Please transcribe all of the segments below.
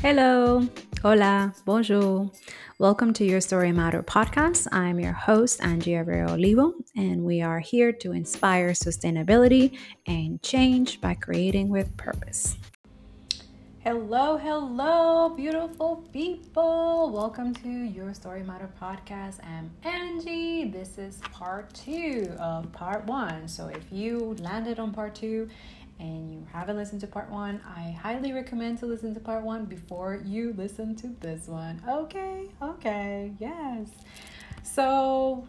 Hello, hola, bonjour. Welcome to Your Story Matter podcast. I'm your host, Angie Abreu Olivo, and we are here to inspire sustainability and change by creating with purpose. Hello, hello, beautiful people. Welcome to Your Story Matter podcast. I'm Angie. This is part two of part one. So if you landed on part two, and you haven't listened to part one, I highly recommend to listen to part one before you listen to this one. Okay, okay, yes. So,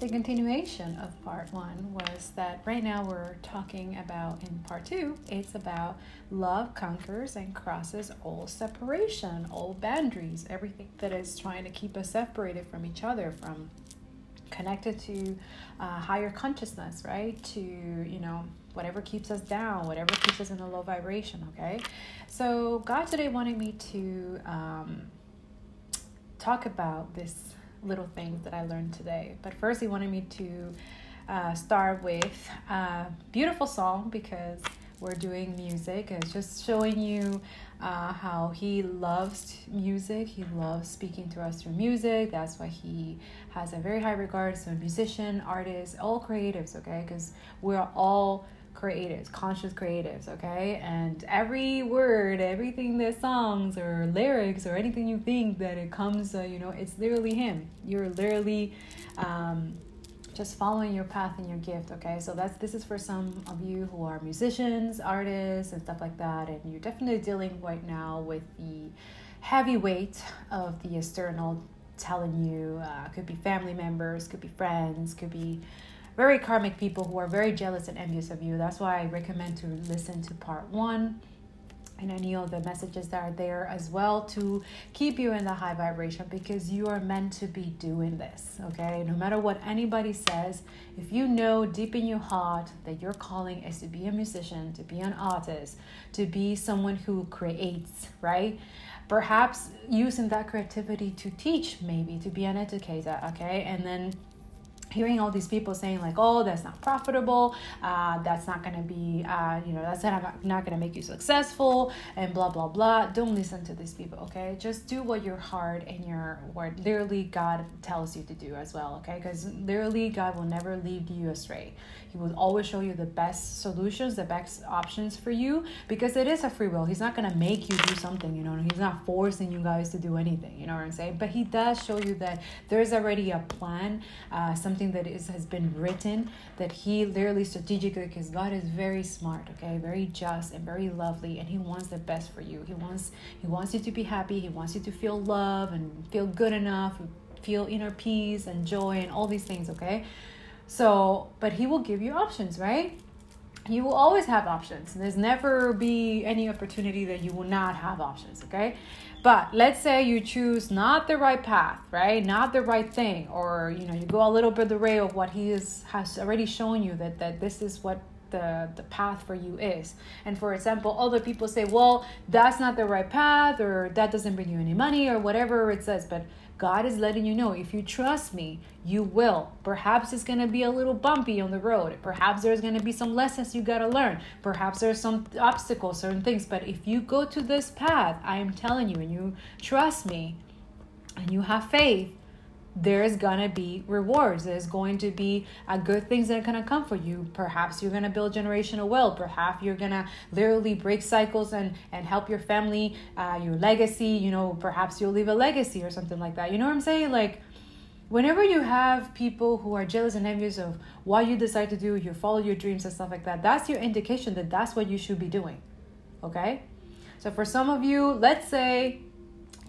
the continuation of part one was that right now we're talking about in part two, it's about love conquers and crosses all separation, all boundaries, everything that is trying to keep us separated from each other, from connected to uh, higher consciousness, right? To, you know, whatever keeps us down, whatever keeps us in a low vibration, okay? So, God today wanted me to um, talk about this little things that I learned today. But first, He wanted me to uh, start with a beautiful song because we're doing music. It's just showing you uh, how he loves music. He loves speaking to us through music. That's why he has a very high regard. So, musician, artists all creatives, okay? Because we're all creatives, conscious creatives, okay? And every word, everything that songs or lyrics or anything you think that it comes, uh, you know, it's literally him. You're literally um, just following your path and your gift, okay? So that's this is for some of you who are musicians, artists, and stuff like that, and you're definitely dealing right now with the heavy weight of the external telling you uh, could be family members, could be friends, could be very karmic people who are very jealous and envious of you. That's why I recommend to listen to part one and any of the messages that are there as well to keep you in the high vibration because you are meant to be doing this okay? No matter what anybody says if you know deep in your heart that your calling is to be a musician to be an artist to be someone who creates right? Perhaps using that creativity to teach maybe to be an educator okay? And then hearing all these people saying like oh that's not profitable uh, that's not going to be uh, you know that's not, not going to make you successful and blah blah blah. Don't listen to these people okay? Just do what your heart and your word literally god tells you to do as well okay? Because literally god will never lead you astray. He will always show you the best solutions the best options for you because it is a free will. He's not going to make you do something you know? He's not forcing you guys to do anything you know what i'm saying? But he does show you that there's already a plan uh, something something that is has been written that he literally strategically because god is very smart okay? Very just and very lovely and he wants the best for you. He wants he wants you to be happy. He wants you to feel love and feel good enough feel inner peace and joy and all these things okay? So but he will give you options right? You will always have options. There's never be any opportunity that you will not have options okay but let's say you choose not the right path, right? Not the right thing, or you know, you go a little bit the way of what he is has already shown you that that this is what the the path for you is. And for example, other people say, well, that's not the right path, or that doesn't bring you any money, or whatever it says. But God is letting you know if you trust me, you will. Perhaps it's going to be a little bumpy on the road. Perhaps there's going to be some lessons you got to learn. Perhaps there's some obstacles, certain things. But if you go to this path, I am telling you, and you trust me, and you have faith, there's gonna be rewards. There's going to be uh, good things that are gonna come for you. Perhaps you're gonna build generational wealth. Perhaps you're gonna literally break cycles and and help your family uh, your legacy you know perhaps you'll leave a legacy or something like that. You know what i'm saying? Like whenever you have people who are jealous and envious of what you decide to do you follow your dreams and stuff like that that's your indication that that's what you should be doing. Okay? So for some of you let's say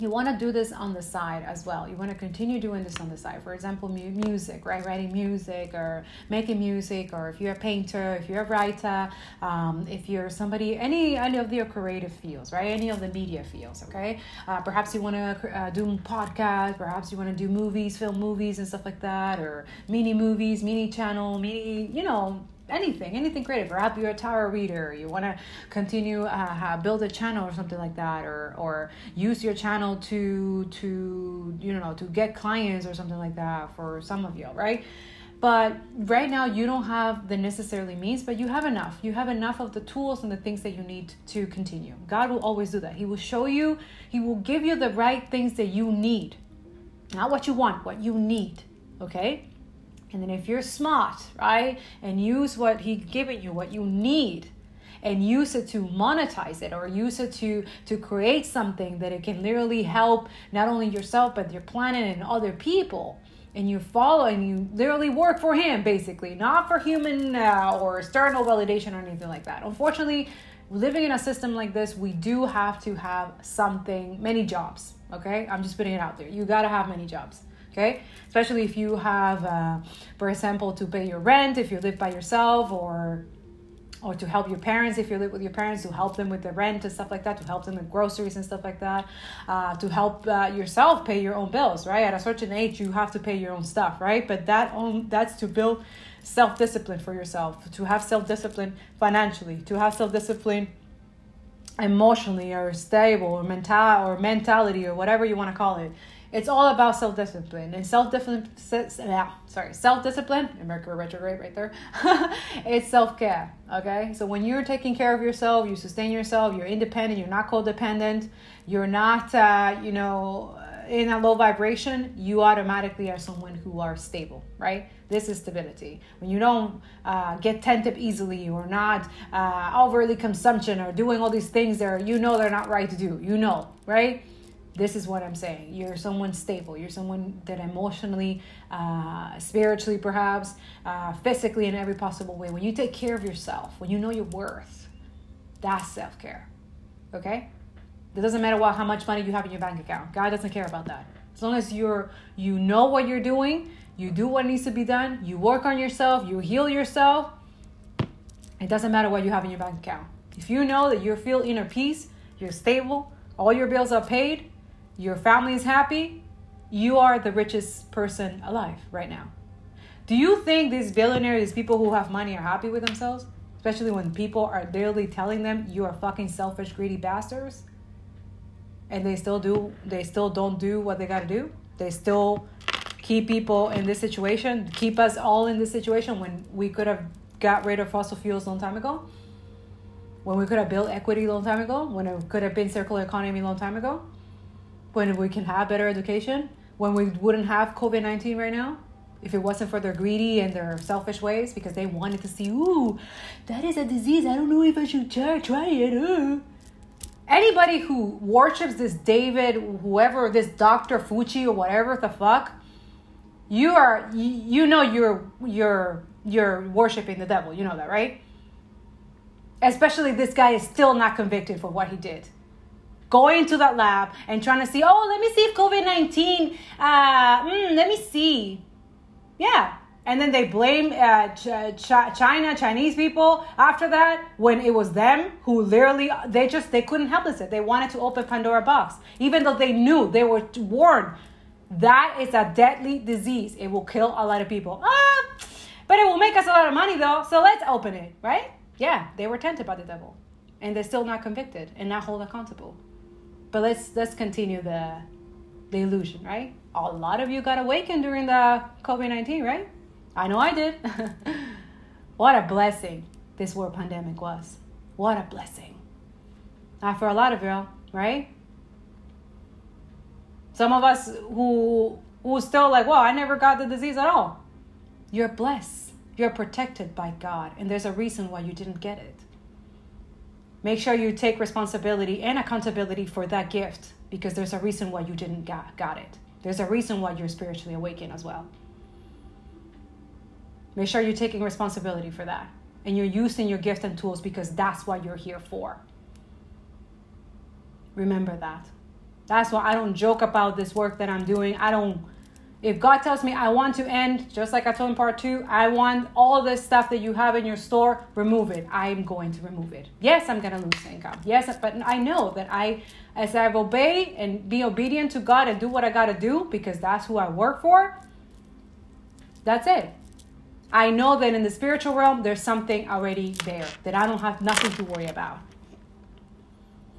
you want to do this on the side as well. You want to continue doing this on the side. For example, mu- music, right? Writing music or making music, or if you're a painter, if you're a writer, um, if you're somebody, any any of your creative fields, right? Any of the media fields, okay? Uh, perhaps you want to uh, do podcasts, perhaps you want to do movies, film movies and stuff like that, or mini movies, mini channel, mini, you know, anything, anything creative. Perhaps you're a tarot reader, you want to continue uh, build a channel or something like that, or or use your channel to to you know to get clients or something like that for some of you, right? but right now you don't have the necessarily means but you have enough. You have enough of the tools and the things that you need to continue. God will always do that. He will show you he will give you the right things that you need. Not what you want what you need okay and then if you're smart right and use what he's given you what you need and use it to monetize it or use it to to create something that it can literally help not only yourself but your planet and other people. And you follow and you literally work for him basically. Not for human uh, or external validation or anything like that. Unfortunately living in a system like this we do have to have something many jobs okay? I'm just putting it out there. You got to have many jobs okay? Especially if you have uh, for example to pay your rent if you live by yourself or or to help your parents if you live with your parents to help them with the rent and stuff like that to help them with groceries and stuff like that uh, to help uh, yourself pay your own bills right? At a certain age you have to pay your own stuff right? But that that's to build self-discipline for yourself to have self-discipline financially to have self-discipline emotionally or stable or mental or mentality or whatever you want to call it it's all about self discipline and self discipline. Sorry, self discipline. Mercury retrograde right there. it's self care. Okay, so when you're taking care of yourself, you sustain yourself. You're independent. You're not codependent. You're not, uh, you know, in a low vibration. You automatically are someone who are stable. Right. This is stability. When you don't uh, get tempted easily or not uh, overly consumption or doing all these things that you know they're not right to do. You know, right? This is what i'm saying. You're someone stable. You're someone that emotionally uh, spiritually perhaps uh, physically in every possible way. When you take care of yourself when you know your worth that's self-care okay? It doesn't matter what how much money you have in your bank account. God doesn't care about that. As long as you're you know what you're doing you do what needs to be done you work on yourself you heal yourself it doesn't matter what you have in your bank account. If you know that you feel inner peace you're stable all your bills are paid your family is happy, you are the richest person alive right now. Do you think these billionaires, these people who have money, are happy with themselves? Especially when people are literally telling them you are fucking selfish, greedy bastards, and they still do, they still don't do what they gotta do. They still keep people in this situation, keep us all in this situation when we could have got rid of fossil fuels a long time ago, when we could have built equity a long time ago, when it could have been circular economy a long time ago when we can have better education, when we wouldn't have COVID 19 right now, if it wasn't for their greedy and their selfish ways because they wanted to see, ooh, that is a disease. I don't know if I should try, try it. Uh. Anybody who worships this David, whoever, this Dr. Fauci or whatever the fuck, you are, you, you know, you're, you're, you're worshiping the devil. You know that, right? Especially this guy is still not convicted for what he did going to that lab and trying to see, oh, let me see if COVID 19, uh, mm, let me see. Yeah. And then they blame uh, Ch- Ch- China, Chinese people after that when it was them who literally, they just, they couldn't help it. They wanted to open Pandora box, even though they knew, they were warned that is a deadly disease. It will kill a lot of people. Ah, but it will make us a lot of money though, so let's open it, right? Yeah, they were tempted by the devil. And they're still not convicted and not held accountable. But let's let's continue the the illusion, right? A lot of you got awakened during the COVID nineteen, right? I know I did. what a blessing this world pandemic was. What a blessing. Not for a lot of you, right? Some of us who who still like, well, I never got the disease at all. You're blessed. You're protected by God, and there's a reason why you didn't get it. Make sure you take responsibility and accountability for that gift because there's a reason why you didn't got, got it. There's a reason why you're spiritually awakened as well. Make sure you're taking responsibility for that and you're using your gift and tools because that's what you're here for. Remember that. That's why I don't joke about this work that I'm doing. I don't if God tells me I want to end, just like I told in part two, I want all this stuff that you have in your store, remove it. I'm going to remove it. Yes, I'm going to lose income. Yes, but I know that I, as I obey and be obedient to God and do what I got to do because that's who I work for, that's it. I know that in the spiritual realm, there's something already there that I don't have nothing to worry about.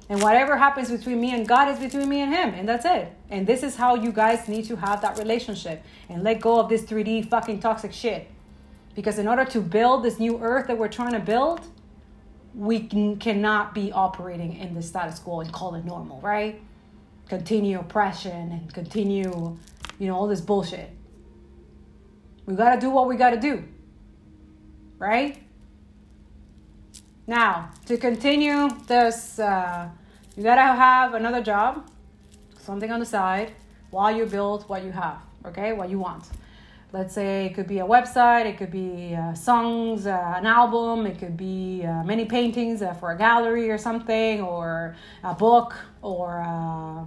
And whatever happens between me and God is between me and Him. And that's it. And this is how you guys need to have that relationship and let go of this 3D fucking toxic shit. Because in order to build this new earth that we're trying to build, we can, cannot be operating in the status quo and call it normal, right? Continue oppression and continue, you know, all this bullshit. We gotta do what we gotta do, right? Now, to continue this, uh, you gotta have another job, something on the side, while you build what you have, okay? What you want. Let's say it could be a website, it could be uh, songs, uh, an album, it could be uh, many paintings uh, for a gallery or something, or a book, or uh,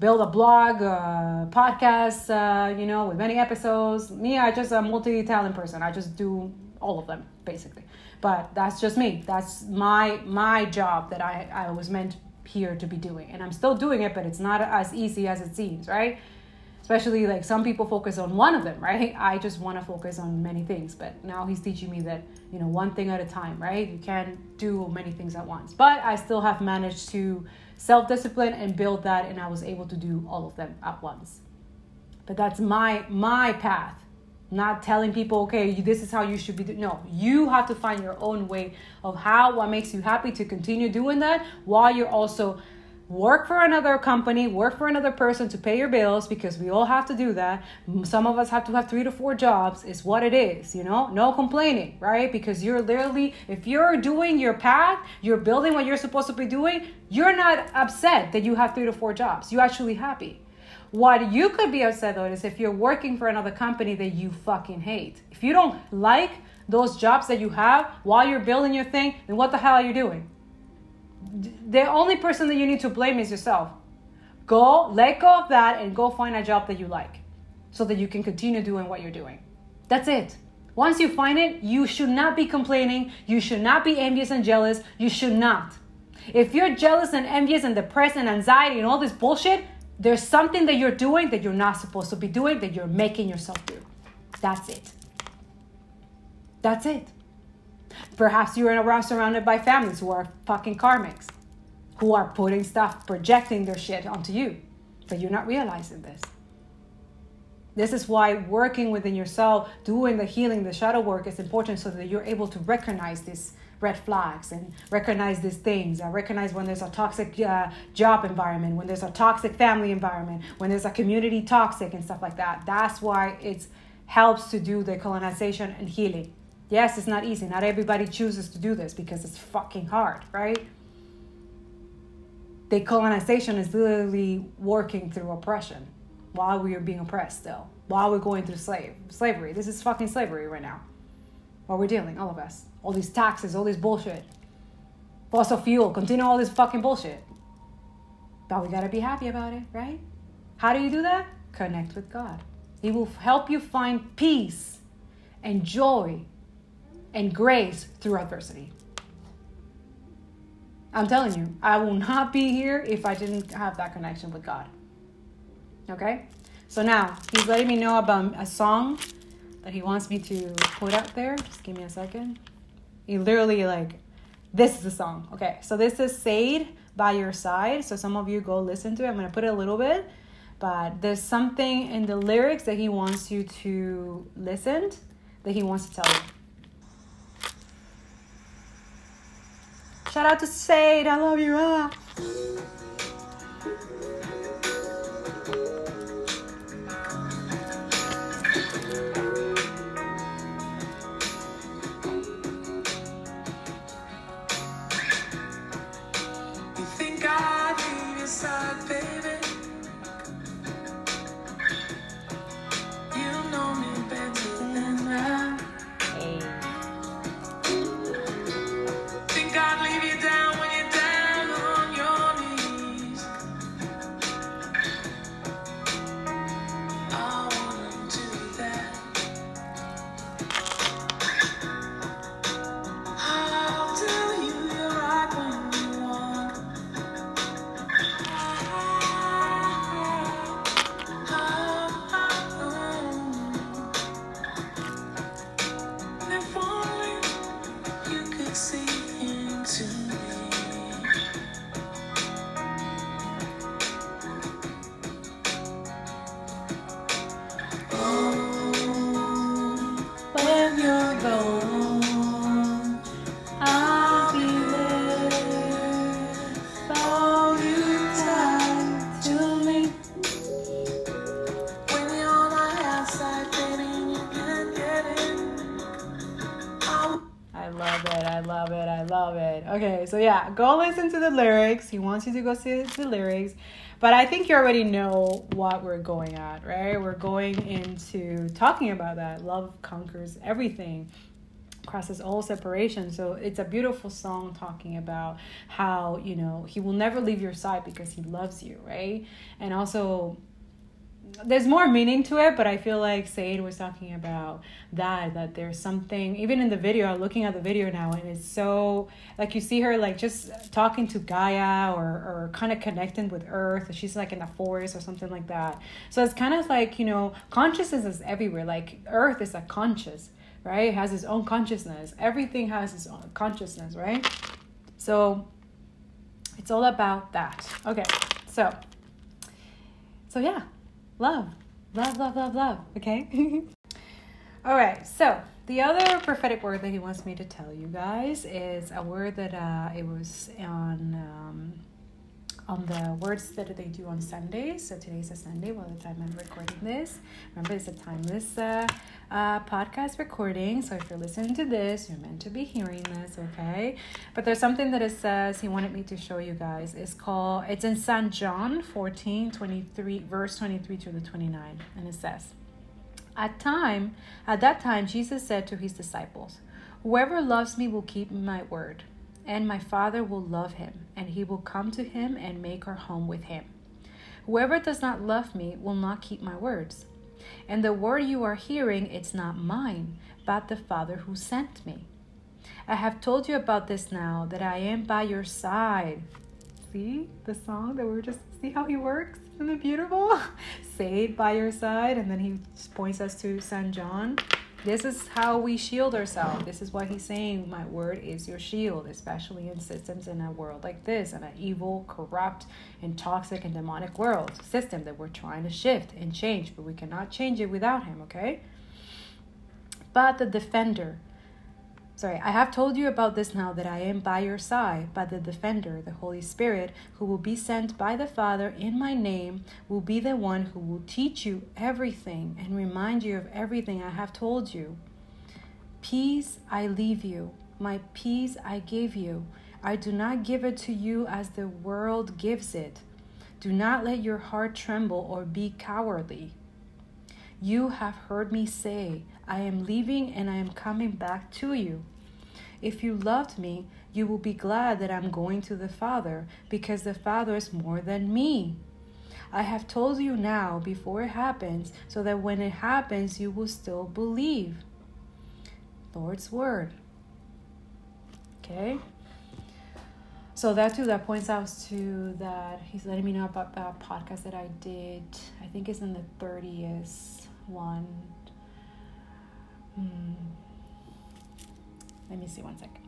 build a blog, a podcast, you know, with many episodes. Me, I just a multi-talent person. I just do all of them basically but that's just me. That's my my job that i i was meant here to be doing. And i'm still doing it but it's not as easy as it seems right? Especially like some people focus on one of them right? I just want to focus on many things but now he's teaching me that you know one thing at a time right? You can't do many things at once. But i still have managed to self-discipline and build that and i was able to do all of them at once. But that's my my path not telling people okay this is how you should be no you have to find your own way of how what makes you happy to continue doing that while you're also work for another company work for another person to pay your bills because we all have to do that. Some of us have to have three to four jobs is what it is you know? No complaining right? Because you're literally if you're doing your path you're building what you're supposed to be doing you're not upset that you have three to four jobs. You're actually happy what you could be upset though is if you're working for another company that you fucking hate. If you don't like those jobs that you have while you're building your thing, then what the hell are you doing? The only person that you need to blame is yourself. Go, let go of that, and go find a job that you like so that you can continue doing what you're doing. That's it. Once you find it, you should not be complaining. You should not be envious and jealous. You should not. If you're jealous and envious and depressed and anxiety and all this bullshit, there's something that you're doing that you're not supposed to be doing that you're making yourself do. That's it. That's it. Perhaps you're around surrounded by families who are fucking karmics, who are putting stuff, projecting their shit onto you, but you're not realizing this. This is why working within yourself, doing the healing, the shadow work is important so that you're able to recognize this red flags and recognize these things. I recognize when there's a toxic uh, job environment, when there's a toxic family environment, when there's a community toxic and stuff like that. That's why it helps to do decolonization and healing. Yes, it's not easy. Not everybody chooses to do this because it's fucking hard, right? Decolonization is literally working through oppression while we are being oppressed still, while we're going through slave slavery. This is fucking slavery right now. While we're dealing, all of us all these taxes, all this bullshit. Fossil fuel, continue all this fucking bullshit. But we gotta be happy about it, right? How do you do that? Connect with God. He will help you find peace and joy and grace through adversity. I'm telling you, I will not be here if I didn't have that connection with God. Okay? So now, he's letting me know about a song that he wants me to put out there. Just give me a second. He literally like, this is the song. Okay, so this is Sade by your side. So some of you go listen to it. I'm gonna put it a little bit, but there's something in the lyrics that he wants you to listen that he wants to tell you. Shout out to Sade, I love you. Ah. Okay, so yeah, go listen to the lyrics. He wants you to go see the lyrics. But I think you already know what we're going at, right? We're going into talking about that. Love conquers everything crosses all separation. So it's a beautiful song talking about how, you know, he will never leave your side because he loves you, right? And also there's more meaning to it, but I feel like Sade was talking about that, that there's something, even in the video, I'm looking at the video now, and it's so, like you see her like just talking to Gaia or, or kind of connecting with Earth. She's like in the forest or something like that. So it's kind of like, you know, consciousness is everywhere. Like Earth is a conscious right? It has its own consciousness. Everything has its own consciousness, right? So it's all about that. Okay, so so yeah, love, love, love, love, love. Okay. all right. So the other prophetic word that he wants me to tell you guys is a word that uh, it was on. Um, on the words that they do on Sundays. So today's a Sunday by the time I'm recording this. Remember, it's a timeless uh, uh, podcast recording. So if you're listening to this, you're meant to be hearing this, okay? But there's something that it says he wanted me to show you guys. It's called, it's in St. John 14, 23, verse 23 to the 29. And it says, At time, at that time, Jesus said to his disciples, Whoever loves me will keep my word and my Father will love him, and he will come to him and make our home with him. Whoever does not love me will not keep my words. And the word you are hearing, it's not mine, but the Father who sent me. I have told you about this now that I am by your side. See the song that we're just see how he works? Isn't it beautiful? Sade by your side, and then he points us to St. John this is how we shield ourselves. This is what he's saying. My word is your shield, especially in systems in a world like this, in an evil, corrupt, and toxic and demonic world system that we're trying to shift and change, but we cannot change it without him, okay? But the defender, Sorry, I have told you about this now that I am by your side, but the defender, the Holy Spirit, who will be sent by the Father in my name, will be the one who will teach you everything and remind you of everything I have told you. Peace I leave you, my peace I give you. I do not give it to you as the world gives it. Do not let your heart tremble or be cowardly. You have heard me say, I am leaving and I am coming back to you. If you loved me, you will be glad that I'm going to the Father, because the Father is more than me. I have told you now before it happens, so that when it happens, you will still believe. Lord's Word. Okay? So that too, that points out to that he's letting me know about that podcast that I did. I think it's in the 30th one Hmm. Let me see one second.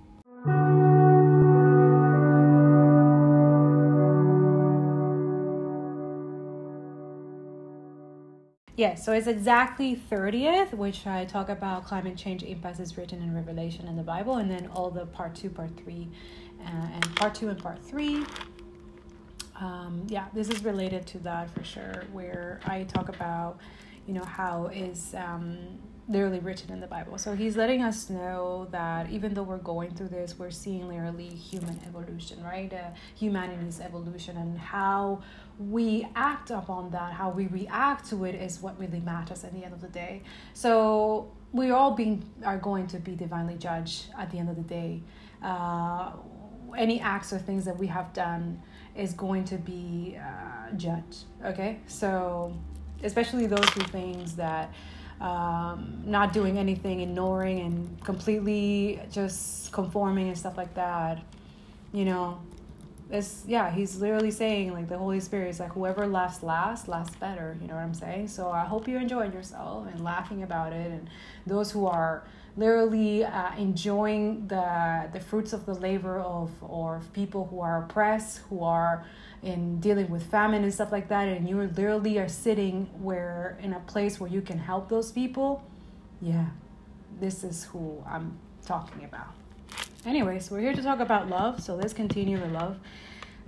Yeah, so it's exactly 30th, which I talk about climate change impacts is written in Revelation in the Bible, and then all the part two, part three, uh, and part two and part three. Um, yeah, this is related to that for sure, where I talk about, you know, how is um, literally written in the Bible. So he's letting us know that even though we're going through this, we're seeing literally human evolution, right? Uh, humanity's evolution and how we act upon that, how we react to it is what really matters at the end of the day. So we all being are going to be divinely judged at the end of the day. Uh, any acts or things that we have done is going to be uh, judged. Okay, so especially those two things that um, not doing anything, ignoring, and completely just conforming and stuff like that. You know, it's yeah, he's literally saying like the Holy Spirit is like whoever laughs last, laughs better. You know what I'm saying? So I hope you're enjoying yourself and laughing about it, and those who are literally uh, enjoying the the fruits of the labor of or people who are oppressed, who are in dealing with famine and stuff like that and you literally are sitting where in a place where you can help those people. Yeah this is who i'm talking about. Anyways we're here to talk about love so let's continue the love.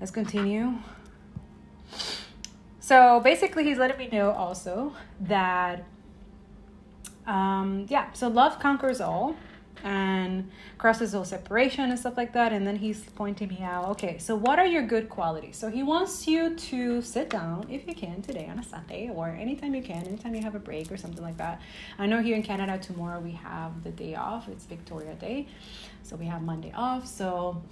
Let's continue. So basically he's letting me know also that um yeah so love conquers all and crosses all separation and stuff like that. And then he's pointing me out, okay, so what are your good qualities? So he wants you to sit down if you can today on a Sunday or anytime you can, anytime you have a break or something like that. I know here in Canada tomorrow we have the day off. It's Victoria Day. So we have Monday off. So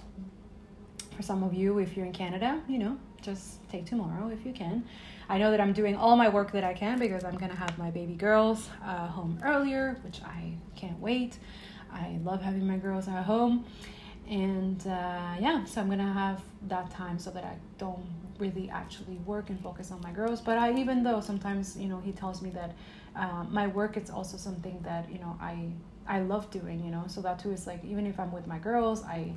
for some of you, if you're in Canada, you know, just take tomorrow if you can. I know that I'm doing all my work that I can because I'm gonna have my baby girls uh, home earlier, which I can't wait. I love having my girls at home. And uh, yeah, so I'm gonna have that time so that I don't really actually work and focus on my girls. But I, even though sometimes, you know, he tells me that uh, my work is also something that, you know, I I love doing, you know. So that too is like even if I'm with my girls, I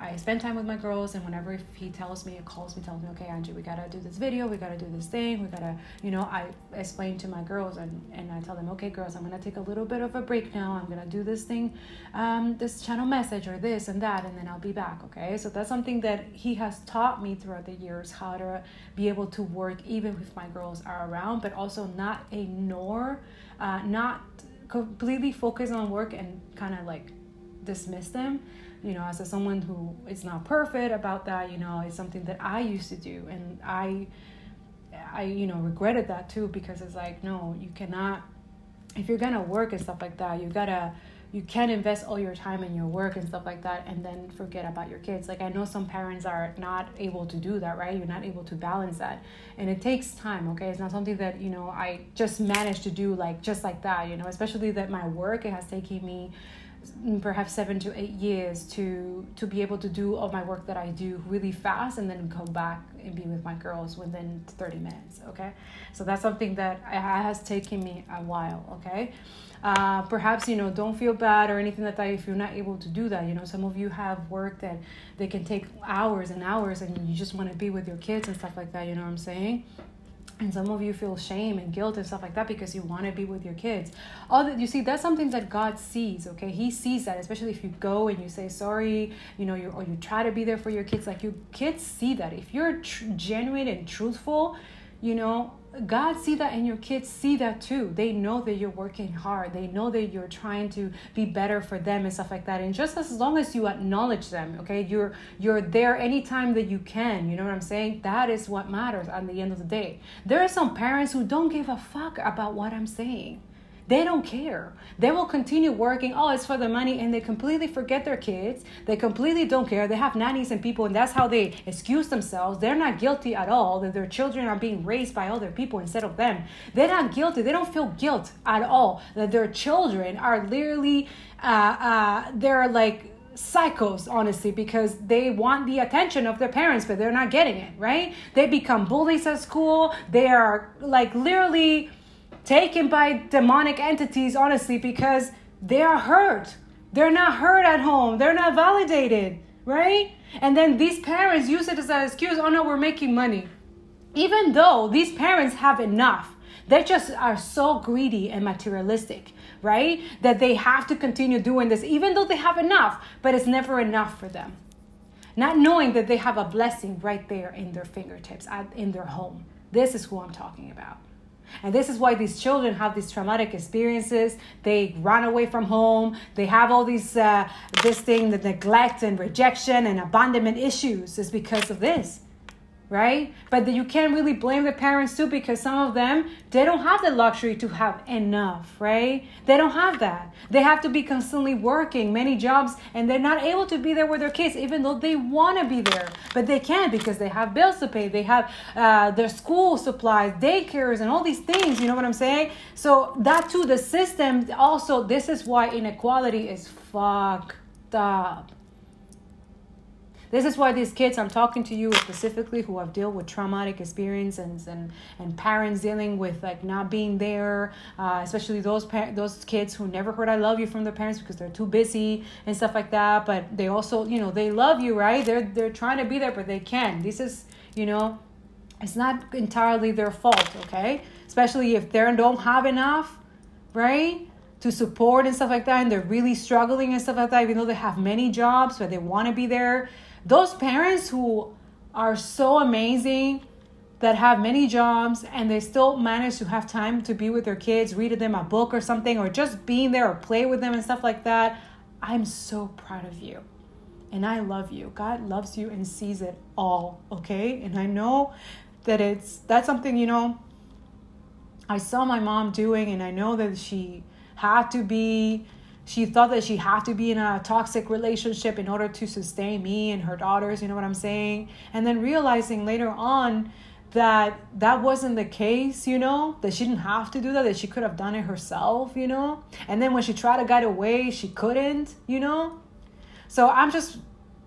I spend time with my girls, and whenever he tells me, calls me, tells me, okay, Angie, we gotta do this video, we gotta do this thing, we gotta, you know, I explain to my girls, and and I tell them, okay, girls, I'm gonna take a little bit of a break now. I'm gonna do this thing, um, this channel message or this and that, and then I'll be back. Okay, so that's something that he has taught me throughout the years how to be able to work even if my girls are around, but also not ignore, uh, not completely focus on work and kind of like dismiss them you know as a someone who is not perfect about that you know it's something that i used to do. And i i you know regretted that too because it's like no you cannot if you're gonna work and stuff like that you gotta you can't invest all your time in your work and stuff like that and then forget about your kids. Like i know some parents are not able to do that right? You're not able to balance that. And it takes time okay? It's not something that you know i just managed to do like just like that you know? Especially that my work it has taken me perhaps seven to eight years to to be able to do all my work that I do really fast and then come back and be with my girls within 30 minutes okay? So that's something that I has taken me a while okay? Uh, perhaps you know don't feel bad or anything like that if you're not able to do that you know? Some of you have work that they can take hours and hours and you just want to be with your kids and stuff like that you know what i'm saying and some of you feel shame and guilt and stuff like that because you want to be with your kids. All that you see that's something that god sees okay? He sees that especially if you go and you say sorry you know you or you try to be there for your kids like your kids see that. If you're tr- genuine and truthful you know God see that and your kids see that too. They know that you're working hard. They know that you're trying to be better for them and stuff like that. And just as long as you acknowledge them, okay, you're you're there anytime that you can. You know what I'm saying? That is what matters at the end of the day. There are some parents who don't give a fuck about what I'm saying. They don't care. They will continue working. Oh, it's for the money. And they completely forget their kids. They completely don't care. They have nannies and people, and that's how they excuse themselves. They're not guilty at all that their children are being raised by other people instead of them. They're not guilty. They don't feel guilt at all that their children are literally, uh, uh, they're like, psychos honestly because they want the attention of their parents but they're not getting it right they become bullies at school they are like literally taken by demonic entities, honestly, because they are hurt. They're not heard at home. They're not validated, right? And then these parents use it as an excuse oh no, we're making money. Even though these parents have enough, they just are so greedy and materialistic, right? That they have to continue doing this, even though they have enough, but it's never enough for them. Not knowing that they have a blessing right there in their fingertips, in their home. This is who I'm talking about. And this is why these children have these traumatic experiences. They run away from home. They have all these, uh, this thing, the neglect and rejection and abandonment issues is because of this right? But you can't really blame the parents too because some of them they don't have the luxury to have enough, right? They don't have that. They have to be constantly working many jobs and they're not able to be there with their kids even though they want to be there, but they can't because they have bills to pay. They have uh, their school supplies, daycares, and all these things. You know what I'm saying? So that too, the system also. This is why inequality is fucked up this is why these kids, I'm talking to you specifically who have dealt with traumatic experiences and, and parents dealing with like not being there, uh, especially those par- those kids who never heard I love you from their parents because they're too busy and stuff like that. But they also, you know, they love you, right? They're they're trying to be there, but they can. This is, you know, it's not entirely their fault, okay? Especially if they don't have enough, right? to support and stuff like that and they're really struggling and stuff like that even though they have many jobs but they want to be there those parents who are so amazing that have many jobs and they still manage to have time to be with their kids, read them a book or something, or just being there or play with them and stuff like that. I'm so proud of you. And I love you. God loves you and sees it all, okay? And I know that it's that's something, you know, I saw my mom doing and I know that she had to be she thought that she had to be in a toxic relationship in order to sustain me and her daughters, you know what I'm saying? And then realizing later on that that wasn't the case, you know, that she didn't have to do that, that she could have done it herself, you know? And then when she tried to get away, she couldn't, you know? So I'm just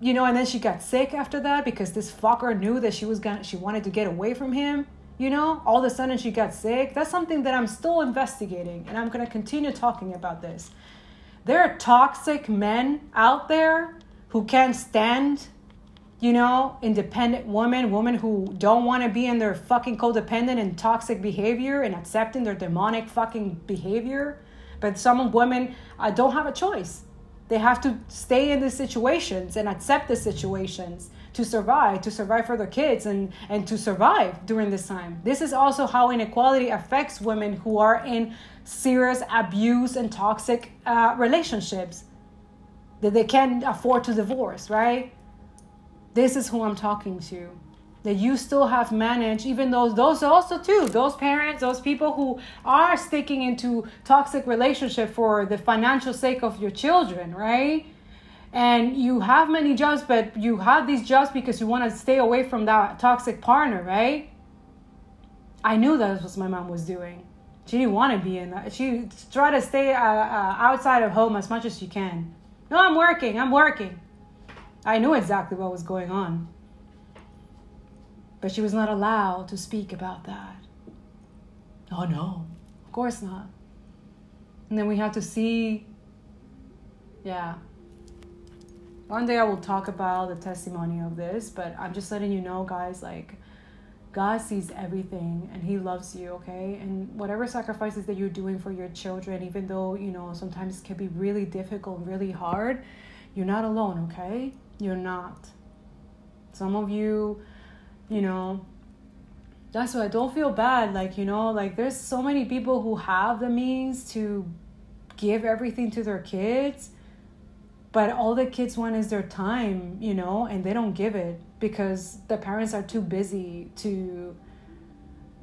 you know, and then she got sick after that because this fucker knew that she was gonna she wanted to get away from him. You know, all of a sudden she got sick. That's something that I'm still investigating, and I'm gonna continue talking about this. There are toxic men out there who can't stand, you know, independent women, women who don't want to be in their fucking codependent and toxic behavior and accepting their demonic fucking behavior. But some women uh, don't have a choice. They have to stay in these situations and accept the situations to survive, to survive for their kids and, and to survive during this time. This is also how inequality affects women who are in serious abuse and toxic uh, relationships that they can't afford to divorce, right? This is who I'm talking to that you still have managed, even though those also too, those parents, those people who are sticking into toxic relationship for the financial sake of your children, right? And you have many jobs, but you have these jobs because you want to stay away from that toxic partner, right? I knew that was what my mom was doing. She didn't want to be in that. She tried to stay uh, uh, outside of home as much as she can. No, I'm working. I'm working. I knew exactly what was going on. But she was not allowed to speak about that. Oh no, of course not. And then we have to see, yeah. One day I will talk about the testimony of this, but I'm just letting you know, guys, like, God sees everything and He loves you, okay? And whatever sacrifices that you're doing for your children, even though, you know, sometimes it can be really difficult, really hard, you're not alone, okay? You're not. Some of you you know that's why I don't feel bad like you know like there's so many people who have the means to give everything to their kids but all the kids want is their time you know and they don't give it because the parents are too busy to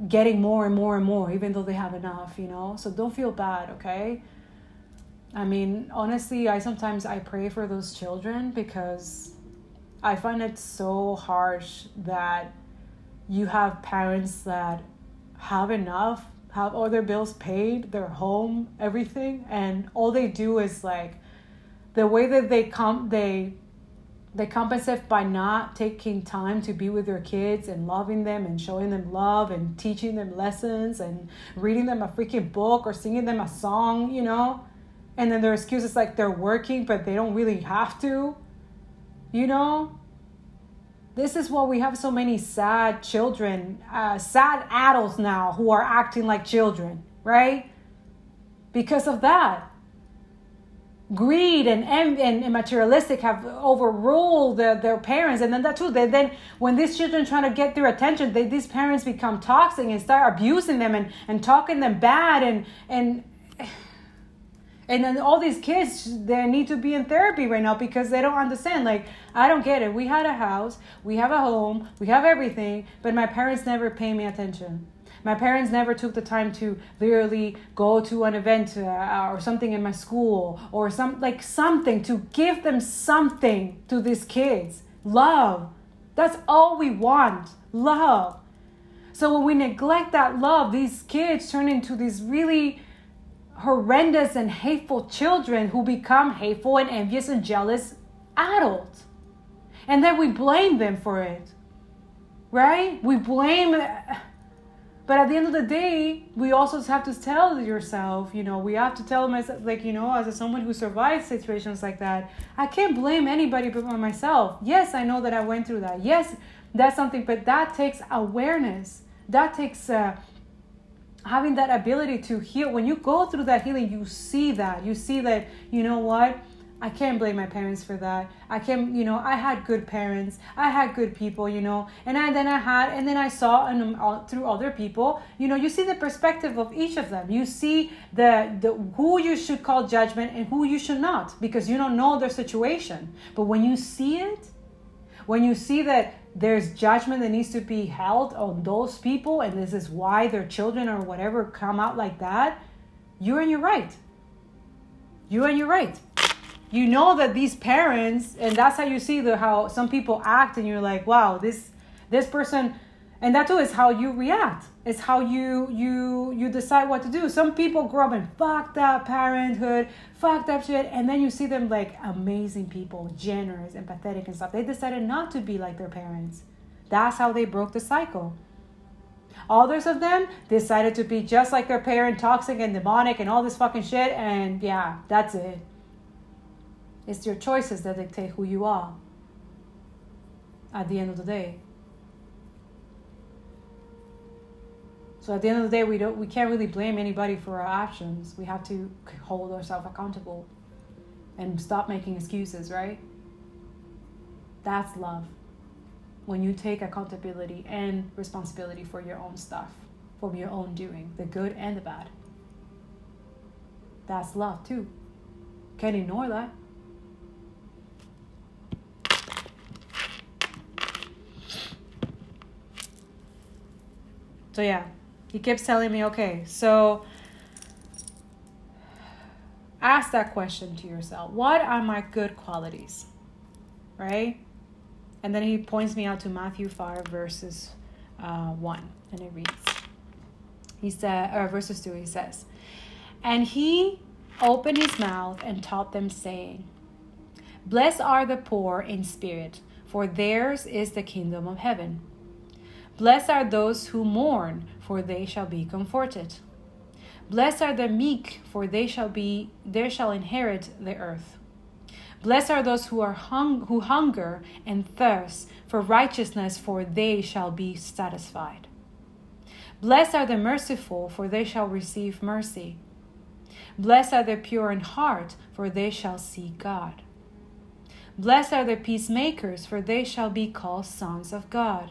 getting more and more and more even though they have enough you know? So don't feel bad okay? I mean honestly i sometimes i pray for those children because I find it so harsh that you have parents that have enough, have all their bills paid, their home, everything, and all they do is like the way that they come they they compensate by not taking time to be with their kids and loving them and showing them love and teaching them lessons and reading them a freaking book or singing them a song, you know? And then their excuse is like they're working, but they don't really have to. You know? This is why we have so many sad children, uh, sad adults now who are acting like children, right? Because of that. Greed and, and, and materialistic have overruled the, their parents. And then that too, they, then when these children trying to get their attention, they, these parents become toxic and start abusing them and, and talking them bad and, and and then all these kids they need to be in therapy right now because they don't understand like i don't get it we had a house we have a home we have everything but my parents never pay me attention my parents never took the time to literally go to an event uh, or something in my school or some like something to give them something to these kids love that's all we want love so when we neglect that love these kids turn into these really horrendous and hateful children who become hateful and envious and jealous adults. And then we blame them for it. Right? We blame but at the end of the day, we also have to tell yourself, you know, we have to tell myself, like, you know, as a, someone who survived situations like that, I can't blame anybody but myself. Yes, I know that I went through that. Yes, that's something, but that takes awareness. That takes uh, having that ability to heal when you go through that healing you see that you see that you know what I can't blame my parents for that. I can, you know, I had good parents. I had good people, you know, and I then I had, and then I saw, and um, through other people, you know, you see the perspective of each of them. You see the the who you should call judgment and who you should not, because you don't know their situation. But when you see it, when you see that there's judgment that needs to be held on those people, and this is why their children or whatever come out like that, you're in your right. You're in your right you know that these parents and that's how you see the how some people act and you're like wow this this person and that too is how you react. It's how you you you decide what to do. Some people grow up in fucked up parenthood fucked up shit and then you see them like amazing people generous empathetic and stuff. They decided not to be like their parents. That's how they broke the cycle. Others of them decided to be just like their parent toxic and demonic and all this fucking shit and yeah that's it it's your choices that dictate who you are at the end of the day. So at the end of the day, we don't we can't really blame anybody for our actions. We have to hold ourselves accountable and stop making excuses, right? That's love. When you take accountability and responsibility for your own stuff, for your own doing, the good and the bad. That's love too. Can't ignore that. So yeah, he keeps telling me, okay, so ask that question to yourself. What are my good qualities? Right? And then he points me out to Matthew 5, verses uh, 1, and it reads, he said, or verses 2, he says, And he opened his mouth and taught them, saying, Blessed are the poor in spirit, for theirs is the kingdom of heaven. Blessed are those who mourn, for they shall be comforted. Blessed are the meek, for they shall be they shall inherit the earth. Blessed are those who are hung, who hunger and thirst for righteousness, for they shall be satisfied. Blessed are the merciful, for they shall receive mercy. Blessed are the pure in heart, for they shall see God. Blessed are the peacemakers, for they shall be called sons of God.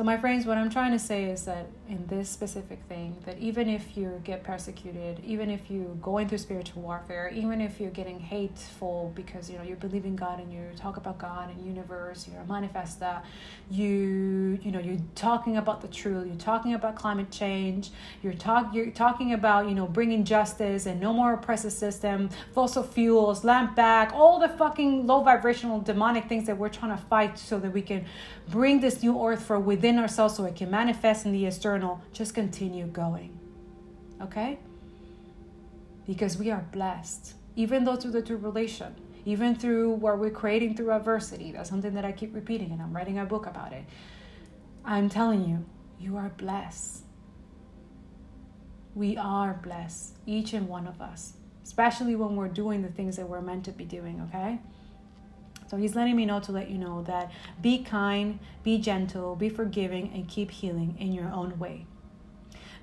So, my friends, what I'm trying to say is that in this specific thing, that even if you get persecuted, even if you're going through spiritual warfare, even if you're getting hateful because you know you believe in God and you talk about God and universe, you're a manifesta, you you know you're talking about the truth, you're talking about climate change, you're talk you're talking about you know bringing justice and no more oppressive system, fossil fuels, land back, all the fucking low vibrational demonic things that we're trying to fight so that we can bring this new earth for within ourselves so it can manifest in the external, just continue going. Okay? Because we are blessed, even though through the tribulation, even through what we're creating through adversity. That's something that I keep repeating, and I'm writing a book about it. I'm telling you, you are blessed. We are blessed, each and one of us, especially when we're doing the things that we're meant to be doing, okay? So he's letting me know to let you know that be kind, be gentle, be forgiving, and keep healing in your own way.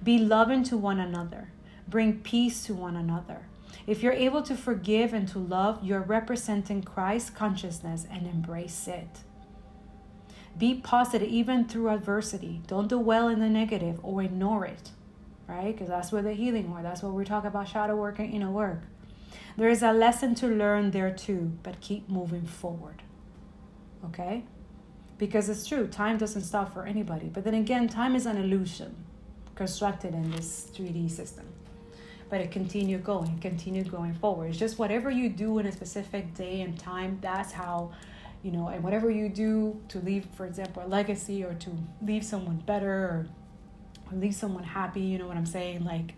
Be loving to one another. Bring peace to one another. If you're able to forgive and to love, you're representing Christ consciousness and embrace it. Be positive even through adversity. Don't dwell in the negative or ignore it, right? Because that's where the healing or that's what we're talking about shadow work and inner work. There is a lesson to learn there too, but keep moving forward. Okay? Because it's true, time doesn't stop for anybody. But then again, time is an illusion constructed in this 3D system. But it continue going, continue going forward. It's just whatever you do in a specific day and time, that's how, you know, and whatever you do to leave, for example, a legacy or to leave someone better or, or leave someone happy, you know what I'm saying? Like,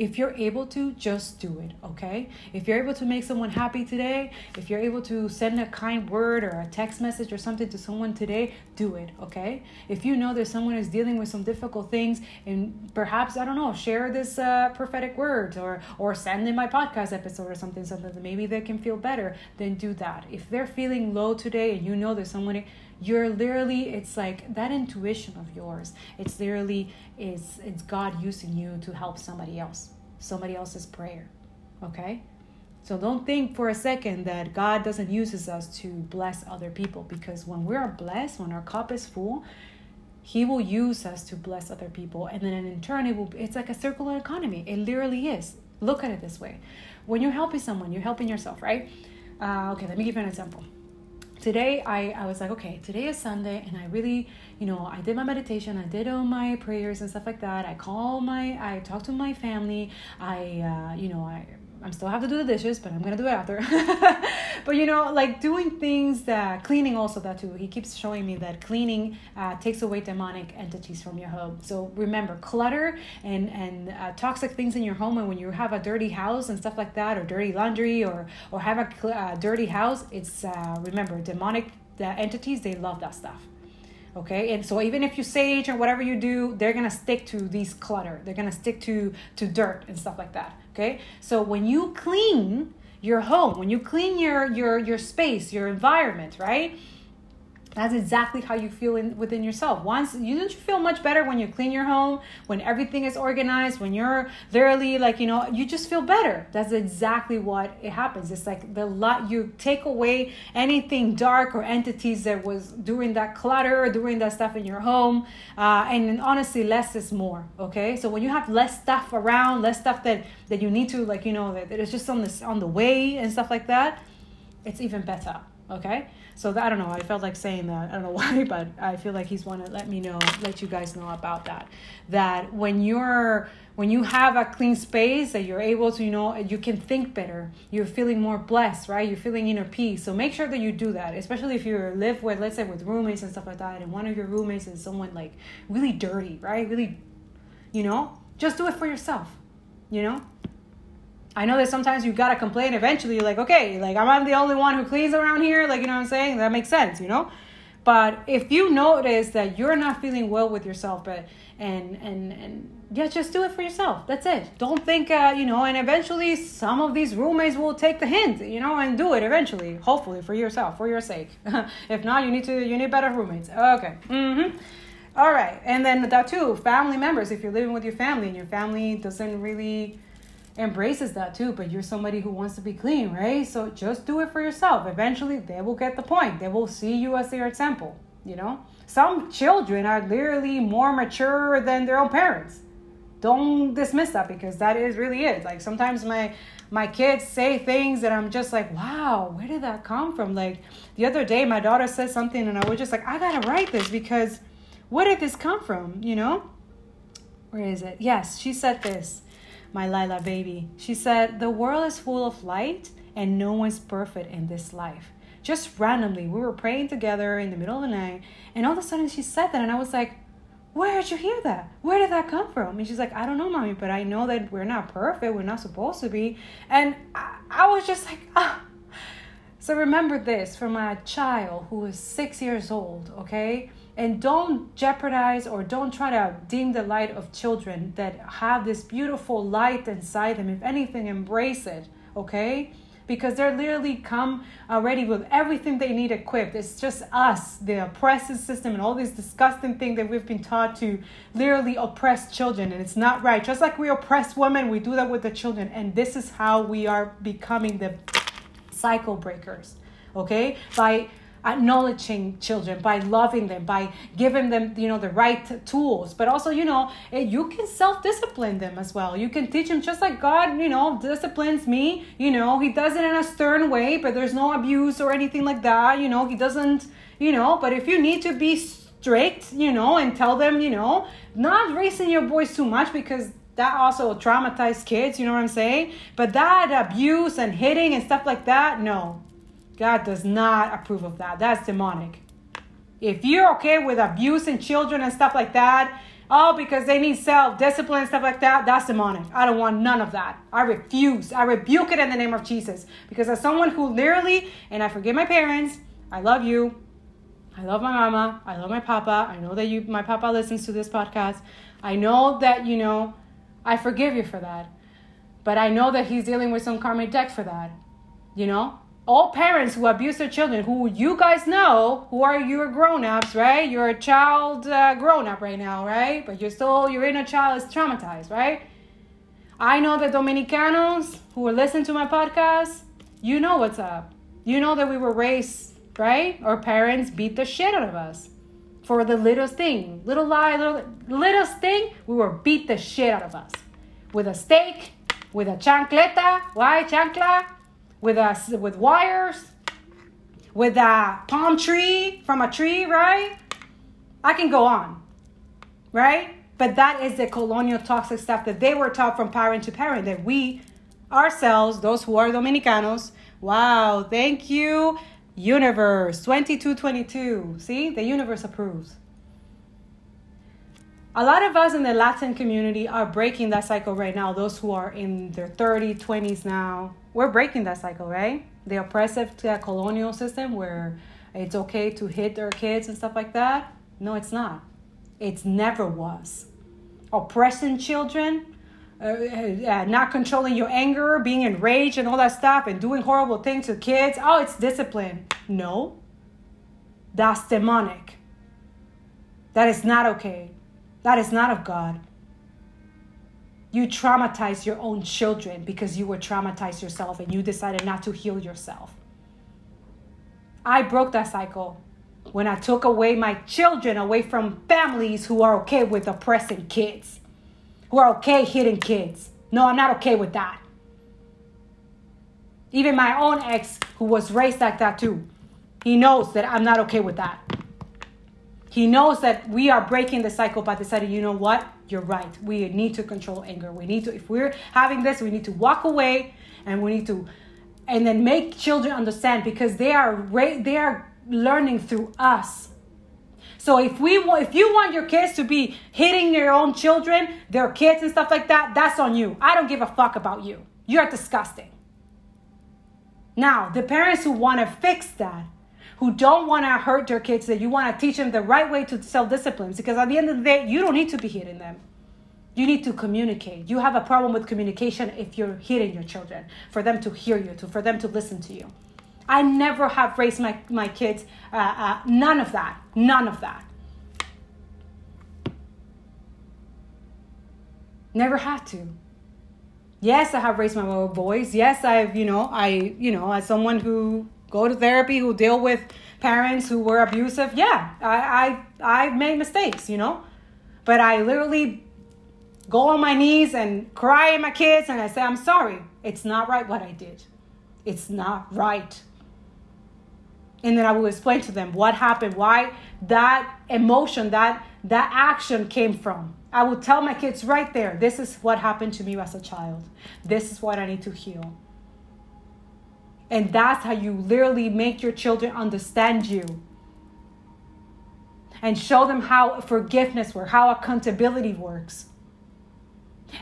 if you're able to, just do it, okay? If you're able to make someone happy today, if you're able to send a kind word or a text message or something to someone today, do it, okay? If you know that someone is dealing with some difficult things and perhaps, I don't know, share this uh, prophetic word or, or send in my podcast episode or something, something that maybe they can feel better, then do that. If they're feeling low today and you know there's someone you're literally it's like that intuition of yours. It's literally is it's god using you to help somebody else somebody else's prayer okay? So don't think for a second that god doesn't uses us to bless other people because when we are blessed when our cup is full he will use us to bless other people and then in turn it will it's like a circular economy. It literally is. Look at it this way. When you're helping someone you're helping yourself right? Uh, okay let me give you an example today I, I was like okay today is sunday and i really you know i did my meditation i did all my prayers and stuff like that. I call my i talked to my family. I uh, you know i I'm still have to do the dishes, but I'm gonna do it after. but you know, like doing things that cleaning also that too. He keeps showing me that cleaning uh, takes away demonic entities from your home. So remember, clutter and and uh, toxic things in your home, and when you have a dirty house and stuff like that, or dirty laundry, or or have a uh, dirty house, it's uh, remember demonic the entities. They love that stuff okay and so even if you sage or whatever you do they're gonna stick to these clutter they're gonna stick to to dirt and stuff like that okay? So when you clean your home when you clean your your your space your environment right that's exactly how you feel in, within yourself. Once you don't you feel much better when you clean your home, when everything is organized, when you're literally like you know you just feel better. That's exactly what it happens. It's like the lot you take away anything dark or entities that was doing that clutter, or doing that stuff in your home, uh, and honestly, less is more. Okay, so when you have less stuff around, less stuff that that you need to like you know that, it's just on this on the way and stuff like that, it's even better. Okay so that, I don't know. I felt like saying that. I don't know why, but I feel like he's want to let me know, let you guys know about that. That when you're when you have a clean space that you're able to you know you can think better you're feeling more blessed right you're feeling inner peace so make sure that you do that especially if you live with let's say with roommates and stuff like that and one of your roommates is someone like really dirty right really you know just do it for yourself you know I know that sometimes you gotta complain. Eventually, you're like, okay, like I'm the only one who cleans around here. Like you know what I'm saying? That makes sense, you know. But if you notice that you're not feeling well with yourself, but and and and yeah, just do it for yourself. That's it. Don't think, uh, you know. And eventually, some of these roommates will take the hint, you know, and do it eventually. Hopefully, for yourself, for your sake. if not, you need to you need better roommates. Okay. Mm-hmm. All right. And then that too, family members. If you're living with your family and your family doesn't really embraces that too, but you're somebody who wants to be clean, right? So just do it for yourself. Eventually, they will get the point. They will see you as their example, you know? Some children are literally more mature than their own parents. Don't dismiss that because that is really it. Like sometimes my my kids say things that I'm just like, wow, where did that come from? Like the other day, my daughter said something, and I was just like, I gotta write this because where did this come from? You know? Where is it? Yes, she said this my Lila baby. She said, The world is full of light and no one's perfect in this life. Just randomly, we were praying together in the middle of the night, and all of a sudden she said that, and I was like, Where did you hear that? Where did that come from? And she's like, I don't know, mommy, but I know that we're not perfect. We're not supposed to be. And I, I was just like, Ah. So remember this from a child who is six years old, okay? And don't jeopardize or don't try to dim the light of children that have this beautiful light inside them. If anything embrace it okay? Because they're literally come already with everything they need equipped. It's just us the oppressive system and all these disgusting things that we've been taught to literally oppress children. And it's not right. Just like we oppress women we do that with the children. And this is how we are becoming the cycle breakers okay? By acknowledging children by loving them by giving them you know the right tools. But also you know eh, you can self-discipline them as well. You can teach them just like god you know disciplines me you know he does it in a stern way but there's no abuse or anything like that you know he doesn't you know. But if you need to be strict you know and tell them you know not raising your boys too much because that also traumatized kids you know what i'm saying? But that abuse and hitting and stuff like that no God does not approve of that. That's demonic. If you're okay with abusing children and stuff like that, oh, because they need self discipline, and stuff like that, that's demonic. I don't want none of that. I refuse. I rebuke it in the name of Jesus. Because as someone who literally, and I forgive my parents, I love you. I love my mama. I love my papa. I know that you, my papa listens to this podcast. I know that, you know, I forgive you for that. But I know that he's dealing with some karmic debt for that. You know? All parents who abuse their children, who you guys know, who are your grown-ups, right? You're a child uh, grown-up right now, right? But you're still, your inner child is traumatized, right? I know that Dominicanos who are listening to my podcast, you know what's up. You know that we were raised, right? Our parents beat the shit out of us for the littlest thing. Little lie, little, littlest thing, we were beat the shit out of us. With a steak, with a chancleta, why chancla? With us with wires, with a palm tree from a tree, right? I can go on, right? But that is the colonial toxic stuff that they were taught from parent to parent that we ourselves, those who are Dominicanos, wow, thank you, universe 2222. See, the universe approves. A lot of us in the Latin community are breaking that cycle right now. Those who are in their 30s, 20s now, we're breaking that cycle, right? The oppressive colonial system where it's okay to hit their kids and stuff like that. No, it's not. It never was. Oppressing children, uh, uh, not controlling your anger, being enraged and all that stuff, and doing horrible things to kids. Oh, it's discipline. No, that's demonic. That is not okay. That is not of God. You traumatize your own children because you were traumatized yourself and you decided not to heal yourself. I broke that cycle when I took away my children away from families who are okay with oppressing kids, who are okay hitting kids. No, I'm not okay with that. Even my own ex, who was raised like that too, he knows that I'm not okay with that. He knows that we are breaking the cycle by deciding, you know what? you're right. We need to control anger. We need to, if we're having this, we need to walk away and we need to, and then make children understand because they are they are learning through us. So if we if you want your kids to be hitting your own children, their kids and stuff like that, that's on you. I don't give a fuck about you. You're disgusting. Now, the parents who want to fix that, who don't want to hurt their kids, that you want to teach them the right way to self discipline. Because at the end of the day, you don't need to be hitting them. You need to communicate. You have a problem with communication if you're hitting your children, for them to hear you, to, for them to listen to you. I never have raised my, my kids, uh, uh, none of that, none of that. Never had to. Yes, I have raised my boys. Yes, I've, you know, I, you know, as someone who go to therapy, who deal with parents who were abusive. Yeah, I I I made mistakes, you know, but I literally go on my knees and cry at my kids and I say I'm sorry. It's not right what I did. It's not right. And then I will explain to them what happened, why that emotion, that that action came from. I will tell my kids right there, this is what happened to me as a child. This is what I need to heal. And that's how you literally make your children understand you and show them how forgiveness works, how accountability works.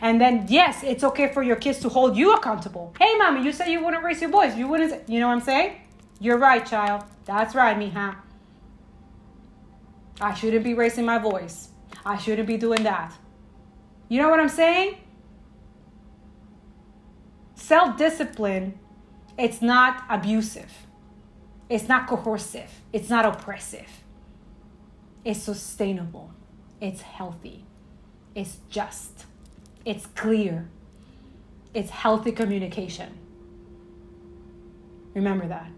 And then, yes, it's okay for your kids to hold you accountable. Hey, mommy, you said you wouldn't raise your voice. You wouldn't, you know what I'm saying? You're right, child. That's right, mija. I shouldn't be raising my voice. I shouldn't be doing that. You know what I'm saying? Self discipline it's not abusive. It's not coercive. It's not oppressive. It's sustainable. It's healthy. It's just. It's clear. It's healthy communication. Remember that.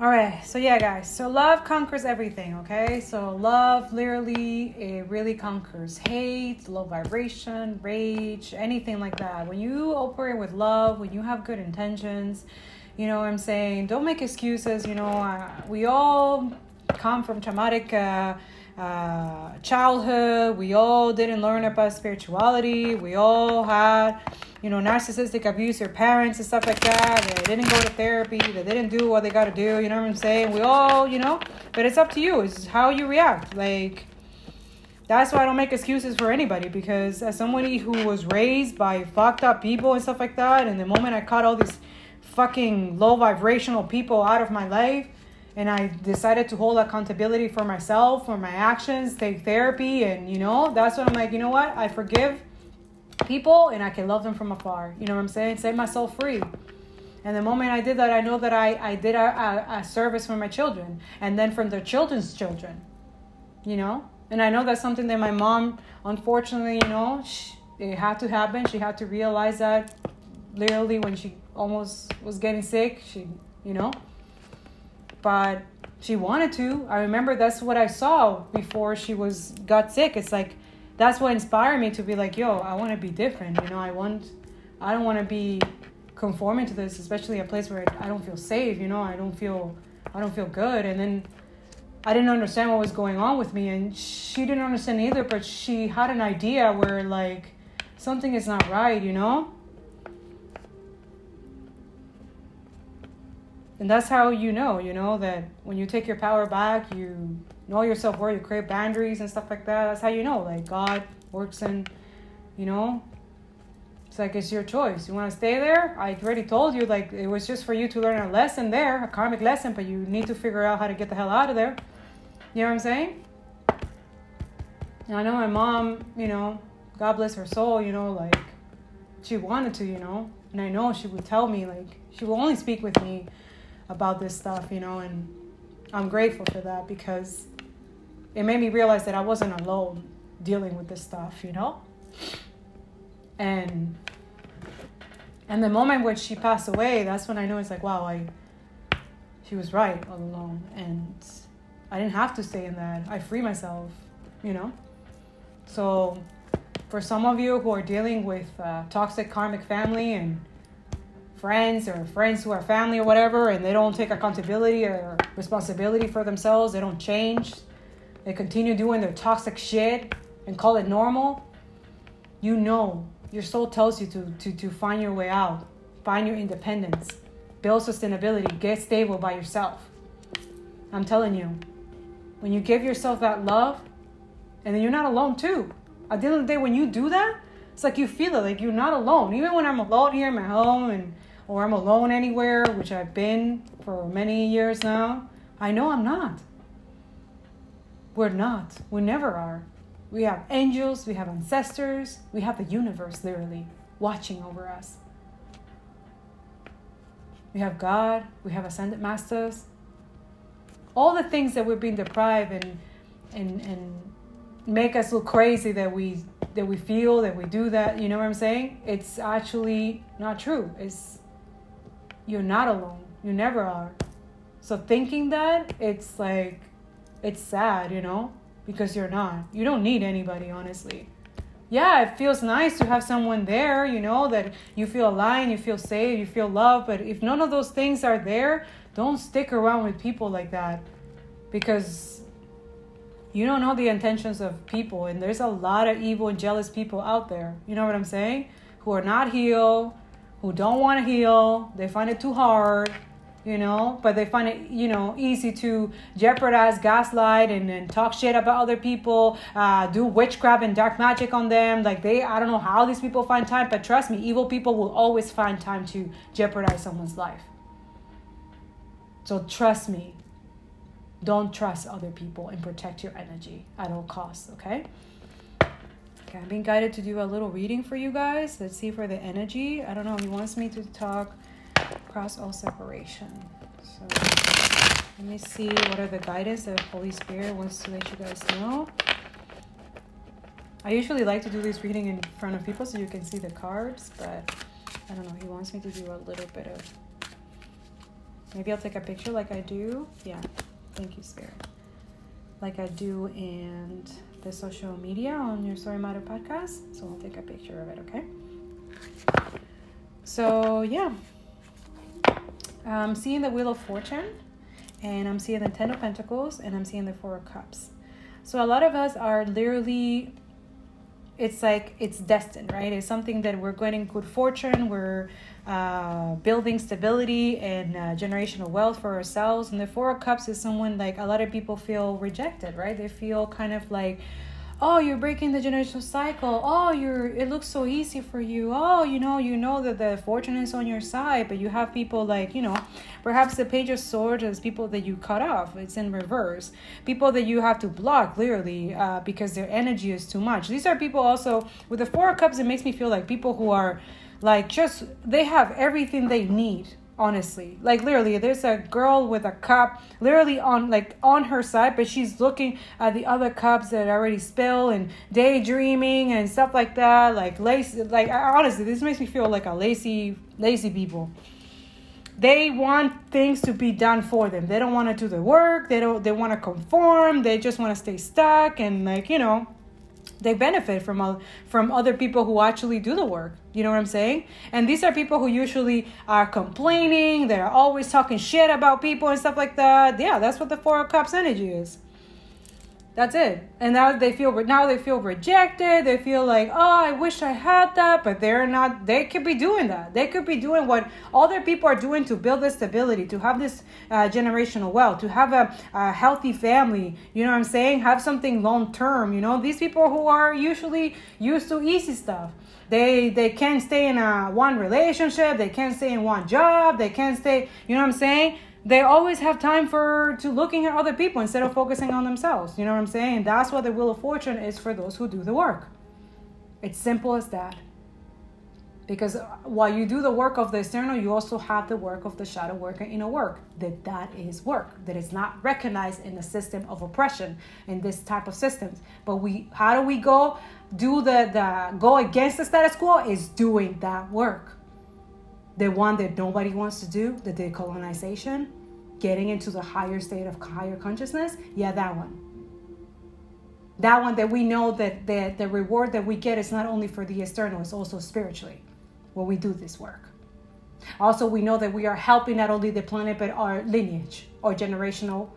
All right, so yeah, guys. So love conquers everything, okay? So love literally, it really conquers hate, low vibration, rage, anything like that. When you operate with love, when you have good intentions, you know what I'm saying? Don't make excuses. You know, uh, we all come from traumatic uh, uh, childhood. We all didn't learn about spirituality. We all had you know, narcissistic abuse their parents and stuff like that. They didn't go to therapy. They didn't do what they got to do. You know what I'm saying? We all, you know, but it's up to you. It's how you react. Like, that's why I don't make excuses for anybody because as somebody who was raised by fucked up people and stuff like that, and the moment I cut all these fucking low vibrational people out of my life, and I decided to hold accountability for myself, for my actions, take therapy, and you know, that's when I'm like, you know what? I forgive people and I can love them from afar. You know what I'm saying? Set myself free. And the moment I did that, I know that I, I did a, a, service for my children and then from their children's children. You know? And I know that's something that my mom, unfortunately, you know, she, it had to happen. She had to realize that literally when she almost was getting sick. She, you know, but she wanted to. I remember that's what I saw before she was got sick. It's like that's what inspired me to be like, yo, I want to be different. You know, I want, I don't want to be conforming to this, especially a place where I don't feel safe. You know, I don't feel, I don't feel good. And then I didn't understand what was going on with me, and she didn't understand either. But she had an idea where like something is not right. You know. And that's how you know, you know, that when you take your power back, you know yourself where you create boundaries and stuff like that. That's how you know, like God works in, you know, it's like it's your choice. You want to stay there? I already told you, like it was just for you to learn a lesson there, a karmic lesson, but you need to figure out how to get the hell out of there. You know what I'm saying? And I know my mom, you know, God bless her soul, you know, like she wanted to, you know, and I know she would tell me, like she will only speak with me about this stuff, you know, and I'm grateful for that because it made me realize that I wasn't alone dealing with this stuff, you know? And and the moment when she passed away, that's when I knew it's like, wow, I she was right all along. And I didn't have to stay in that. I free myself, you know? So for some of you who are dealing with uh, toxic karmic family and friends or friends who are family or whatever and they don't take accountability or responsibility for themselves, they don't change, they continue doing their toxic shit and call it normal, you know, your soul tells you to, to, to find your way out, find your independence, build sustainability, get stable by yourself. I'm telling you, when you give yourself that love, and then you're not alone too. At the end of the day, when you do that, it's like you feel it, like you're not alone. Even when I'm alone here in my home and or I'm alone anywhere, which I've been for many years now, I know I'm not. We're not. We never are. We have angels, we have ancestors, we have the universe literally watching over us. We have God, we have ascended masters. All the things that we're being deprived and and and make us look crazy that we that we feel that we do that, you know what I'm saying? It's actually not true. It's you're not alone. You never are. So thinking that, it's like it's sad, you know, because you're not. You don't need anybody, honestly. Yeah, it feels nice to have someone there, you know, that you feel aligned, you feel safe, you feel loved. But if none of those things are there, don't stick around with people like that because you don't know the intentions of people. And there's a lot of evil and jealous people out there, you know what I'm saying? Who are not healed, who don't want to heal, they find it too hard you know but they find it you know easy to jeopardize gaslight and, and talk shit about other people uh, do witchcraft and dark magic on them. Like they i don't know how these people find time but trust me evil people will always find time to jeopardize someone's life. So trust me. Don't trust other people and protect your energy at all costs okay okay i'm being guided to do a little reading for you guys let's see for the energy i don't know he wants me to talk across all separation. So let me see what are the guidance that Holy Spirit wants to let you guys know. I usually like to do this reading in front of people so you can see the cards, but I don't know. He wants me to do a little bit of. Maybe I'll take a picture like I do. Yeah. Thank you, Spirit. Like I do in the social media on your Story Matter podcast. So I'll take a picture of it, okay? So, yeah. I'm seeing the Wheel of Fortune, and I'm seeing the Ten of Pentacles, and I'm seeing the Four of Cups. So a lot of us are literally it's like it's destined, right? It's something that we're getting good fortune, we're uh, building stability and uh, generational wealth for ourselves. And the Four of Cups is someone like a lot of people feel rejected, right? They feel kind of like, oh you're breaking the generational cycle. Oh you're it looks so easy for you. Oh you know you know that the fortune is on your side but you have people like you know perhaps the page of swords is people that you cut off. It's in reverse. People that you have to block clearly uh, because their energy is too much. These are people also with the four of cups it makes me feel like people who are like just they have everything they need honestly. Like literally there's a girl with a cup literally on like on her side but she's looking at the other cups that already spill and daydreaming and stuff like that. Like lazy like honestly this makes me feel like a lazy lazy people. They want things to be done for them. They don't want to do the work. They don't they want to conform. They just want to stay stuck and like you know they benefit from from other people who actually do the work. You know what i'm saying? And these are people who usually are complaining. They're always talking shit about people and stuff like that. Yeah that's what the four of cups energy is that's it. And now they feel now they feel rejected. They feel like, oh, I wish I had that, but they're not. They could be doing that. They could be doing what other people are doing to build this stability, to have this uh, generational wealth, to have a, a healthy family. You know what I'm saying? Have something long term. You know, these people who are usually used to easy stuff. They they can't stay in a one relationship. They can't stay in one job. They can't stay. You know what I'm saying? They always have time for to looking at other people instead of focusing on themselves. You know what I'm saying? That's what the wheel of fortune is for those who do the work. It's simple as that. Because while you do the work of the external, you also have the work of the shadow work and inner work. That that is work. That is not recognized in the system of oppression in this type of systems. But we how do we go do the, the go against the status quo is doing that work the one that nobody wants to do, the decolonization, getting into the higher state of higher consciousness, yeah, that one. That one that we know that the, the reward that we get is not only for the external, it's also spiritually when we do this work. Also, we know that we are helping not only the planet, but our lineage or generational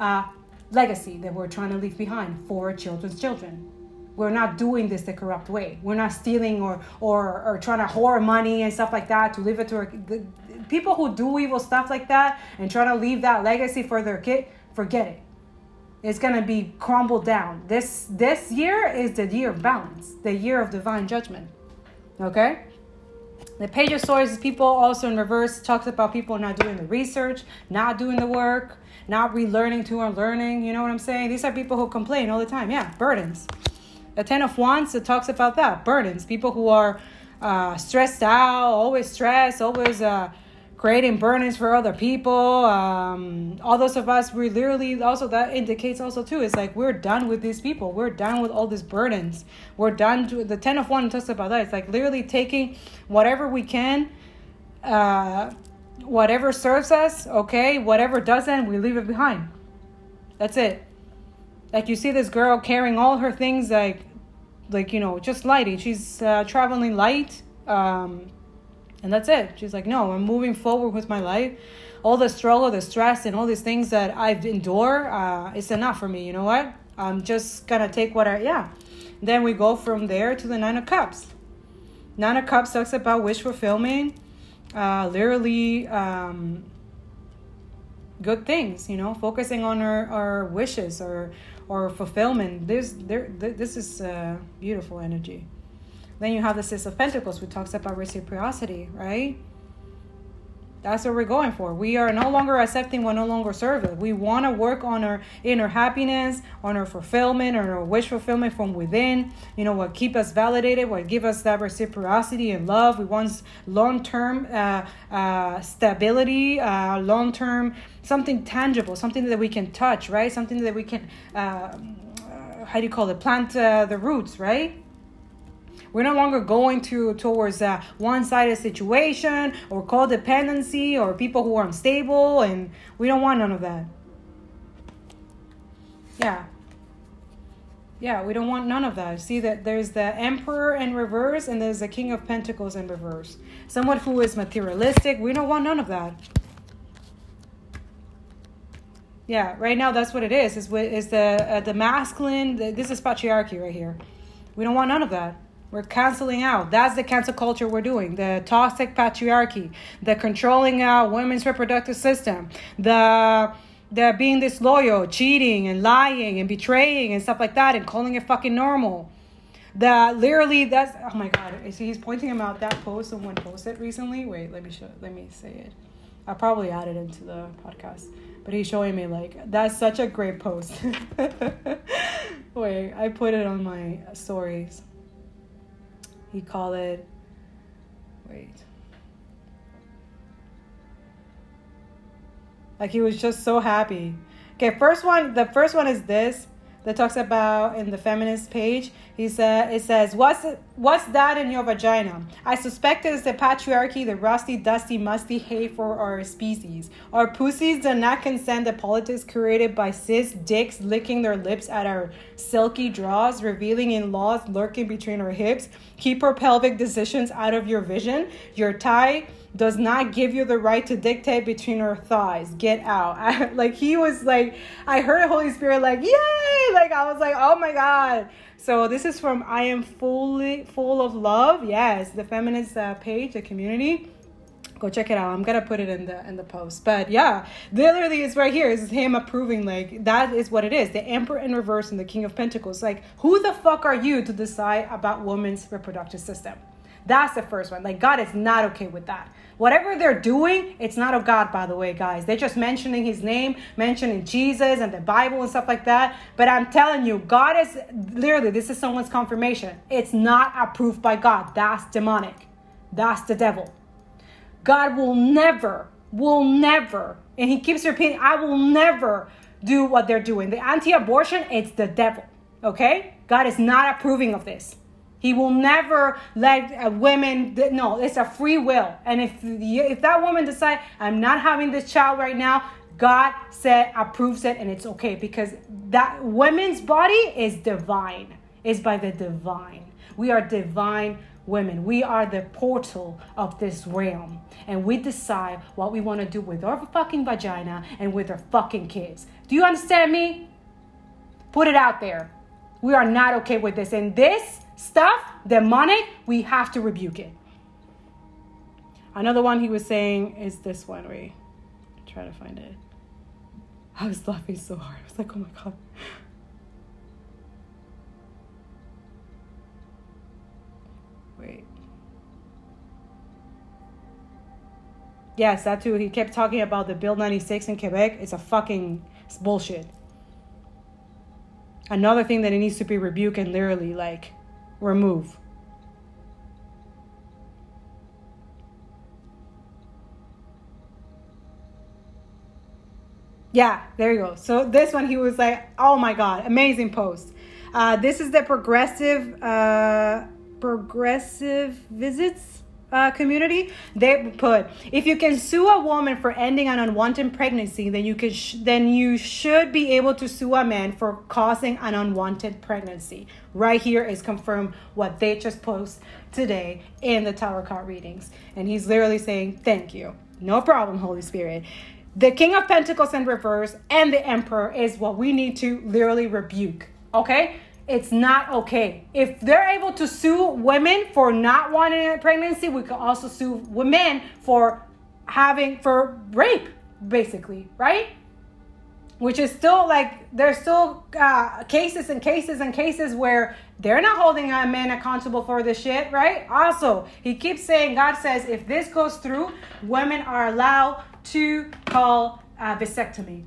uh, legacy that we're trying to leave behind for children's children we're not doing this the corrupt way. We're not stealing or or, or trying to hoard money and stuff like that to leave it to our the, people who do evil stuff like that and try to leave that legacy for their kid. Forget it. It's gonna be crumbled down. This this year is the year of balance, the year of divine judgment. Okay. The page of swords people also in reverse talks about people not doing the research, not doing the work, not relearning to unlearning. You know what I'm saying? These are people who complain all the time. Yeah, burdens. The Ten of Wands, it talks about that burdens, people who are uh, stressed out, always stressed, always uh, creating burdens for other people. Um, all those of us, we literally also that indicates also too. It's like we're done with these people. We're done with all these burdens. We're done. To, the Ten of Wands talks about that. It's like literally taking whatever we can. Uh, whatever serves us, okay. Whatever doesn't, we leave it behind. That's it. Like you see this girl carrying all her things like like you know just lighting she's uh, traveling light um, and that's it. She's like no i'm moving forward with my life. All the struggle the stress and all these things that i've endured uh, it's enough for me you know what? I'm just gonna take what i yeah. Then we go from there to the nine of cups. Nine of cups talks about wish fulfillment uh, literally um, good things you know focusing on our, our wishes or or fulfillment. This there this is uh, beautiful energy. Then you have the Six of Pentacles, which talks about reciprocity, right? That's what we're going for. We are no longer accepting what no longer serves us. We want to work on our inner happiness, on our fulfillment, on our wish fulfillment from within. You know, what keep us validated, what give us that reciprocity and love. We want long term uh, uh, stability, uh, long term something tangible, something that we can touch, right? Something that we can, uh, uh, how do you call it, plant uh, the roots, right? We're no longer going to towards a one-sided situation or codependency or people who are unstable, and we don't want none of that. Yeah. Yeah, we don't want none of that. See that there's the Emperor in reverse and there's the King of Pentacles in reverse. Someone who is materialistic. We don't want none of that. Yeah, right now that's what it is. Is is the uh, the masculine? The, this is patriarchy right here. We don't want none of that. We're canceling out. That's the cancel culture we're doing. The toxic patriarchy, the controlling out women's reproductive system, the the being disloyal, cheating and lying and betraying and stuff like that and calling it fucking normal. That literally that's oh my god. See, he's pointing him out that post someone posted recently. Wait, let me show let me say it. I probably added into the podcast. But he's showing me like that's such a great post. Wait, I put it on my stories. He called it wait. Like he was just so happy. Okay, first one, the first one is this that talks about in the feminist page. He said it says, "What's what's that in your vagina?" I suspect it is the patriarchy, the rusty, dusty, musty hay for our species. Our pussies do not consent the politics created by cis dicks licking their lips at our silky draws, revealing in laws lurking between our hips. Keep our pelvic decisions out of your vision. Your tie does not give you the right to dictate between our thighs. Get out. I, like he was like, I heard Holy Spirit like, yay! Like I was like, oh my God. So this is from I am fully full of love. Yes, the feminist uh, page, the community. Go check it out. I'm gonna put it in the in the post. But yeah, literally, it's right here. It's him approving. Like that is what it is. The Emperor in reverse and the King of Pentacles. Like who the fuck are you to decide about women's reproductive system? That's the first one. Like God is not okay with that. Whatever they're doing, it's not of God, by the way, guys. They're just mentioning his name, mentioning Jesus and the Bible and stuff like that. But I'm telling you, God is literally, this is someone's confirmation. It's not approved by God. That's demonic. That's the devil. God will never, will never, and he keeps repeating, I will never do what they're doing. The anti abortion, it's the devil. Okay? God is not approving of this. He will never let women. No, it's a free will. And if if that woman decide I'm not having this child right now, God said approves it, and it's okay because that women's body is divine. Is by the divine. We are divine women. We are the portal of this realm. And we decide what we want to do with our fucking vagina and with our fucking kids. Do you understand me? Put it out there. We are not okay with this. And this stuff, demonic, we have to rebuke it. Another one he was saying is this one. Wait, try to find it. I was laughing so hard. I was like, oh my god. Wait. Yes, that too. He kept talking about the Bill 96 in Quebec. It's a fucking it's bullshit. Another thing that it needs to be rebuked and literally like remove. Yeah, there you go. So this one, he was like, "Oh my god, amazing post." Uh, this is the progressive, uh, progressive visits uh, community, they put if you can sue a woman for ending an unwanted pregnancy, then you can sh- then you should be able to sue a man for causing an unwanted pregnancy. Right here is confirmed what they just post today in the tarot card readings, and he's literally saying, "Thank you, no problem, Holy Spirit." The King of Pentacles in reverse and the Emperor is what we need to literally rebuke. Okay, it's not okay. If they're able to sue women for not wanting a pregnancy, we can also sue women for having for rape, basically, right? Which is still like there's still uh, cases and cases and cases where they're not holding a man accountable for this shit, right? Also, he keeps saying God says if this goes through, women are allowed to call a vasectomy.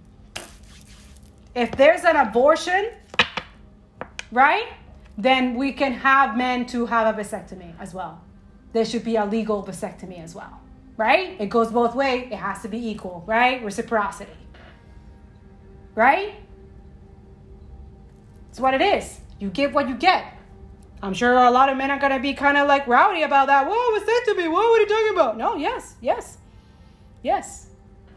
If there's an abortion, right? Then we can have men to have a vasectomy as well. There should be a legal vasectomy as well, right? It goes both ways. It has to be equal, right? Reciprocity, right? It's what it is. You give what you get. I'm sure a lot of men are gonna be kind of like rowdy about that. Whoa, vasectomy? What are you talking about? No, yes, yes, yes.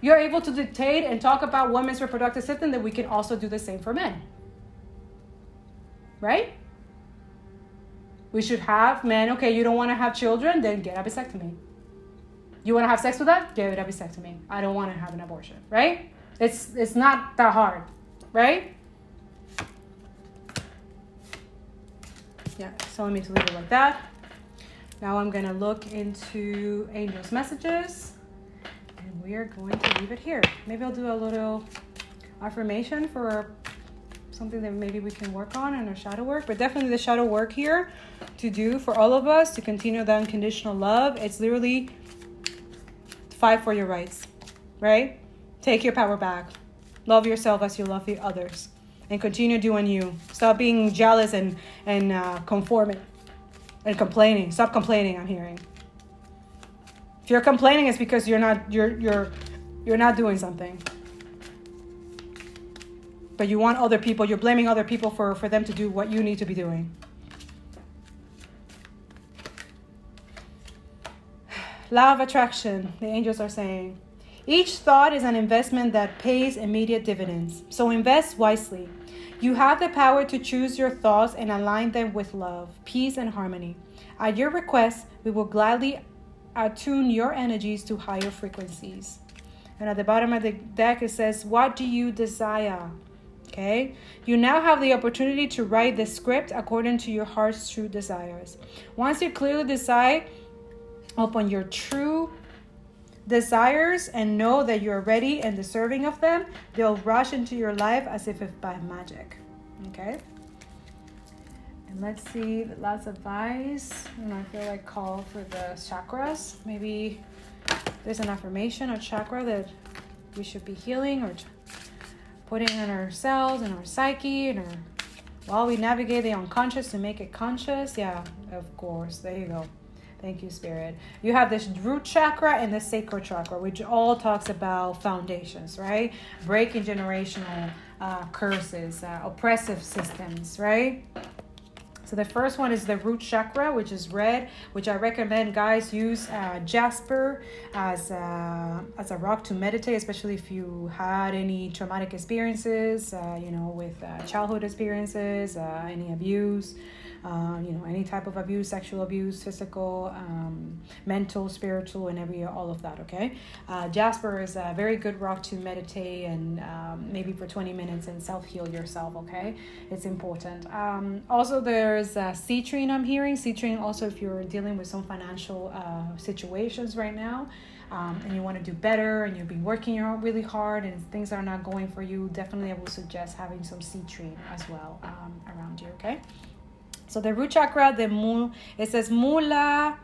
You're able to dictate and talk about women's reproductive system, that we can also do the same for men right? We should have men, okay, you don't want to have children, then get a vasectomy. You want to have sex with that? Get a vasectomy. I don't want to have an abortion, right? It's it's not that hard, right? Yeah, so let me to leave it like that. Now I'm gonna look into angels' messages and we are going to leave it here. Maybe I'll do a little affirmation for something that maybe we can work on in our shadow work, but definitely the shadow work here to do for all of us to continue that unconditional love. It's literally fight for your rights, right? Take your power back. Love yourself as you love the others, and continue doing you. Stop being jealous and and uh, conforming and complaining. Stop complaining. I'm hearing. If you're complaining, it's because you're not you're you're you're not doing something. But you want other people. You're blaming other people for for them to do what you need to be doing. Law of attraction. The angels are saying. Each thought is an investment that pays immediate dividends, so invest wisely. You have the power to choose your thoughts and align them with love, peace, and harmony. At your request, we will gladly attune your energies to higher frequencies. And at the bottom of the deck, it says, What do you desire? Okay, you now have the opportunity to write the script according to your heart's true desires. Once you clearly decide upon your true desires and know that you're ready and deserving of them, they'll rush into your life as if by magic. Okay? And let's see the last advice. And I feel like call for the chakras. Maybe there's an affirmation or chakra that we should be healing or putting in ourselves and our psyche and our while we navigate the unconscious to make it conscious. Yeah, of course. There you go. Thank you, Spirit. You have this root chakra and the sacral chakra, which all talks about foundations, right? Breaking generational uh, curses, uh, oppressive systems, right? So the first one is the root chakra, which is red, which I recommend guys use uh, jasper as a, as a rock to meditate, especially if you had any traumatic experiences, uh, you know, with uh, childhood experiences, uh, any abuse uh, you know, any type of abuse, sexual abuse, physical, um, mental, spiritual, and every all of that. Okay, uh, Jasper is a very good rock to meditate and um, maybe for 20 minutes and self heal yourself. Okay, it's important. Um, also, there's uh, citrine. I'm hearing citrine. Also, if you're dealing with some financial uh, situations right now. Um, and you want to do better and you've been working really hard and things are not going for you, definitely I would suggest having some citrine as well um, around you, okay? So the root chakra, the mu, it says mula,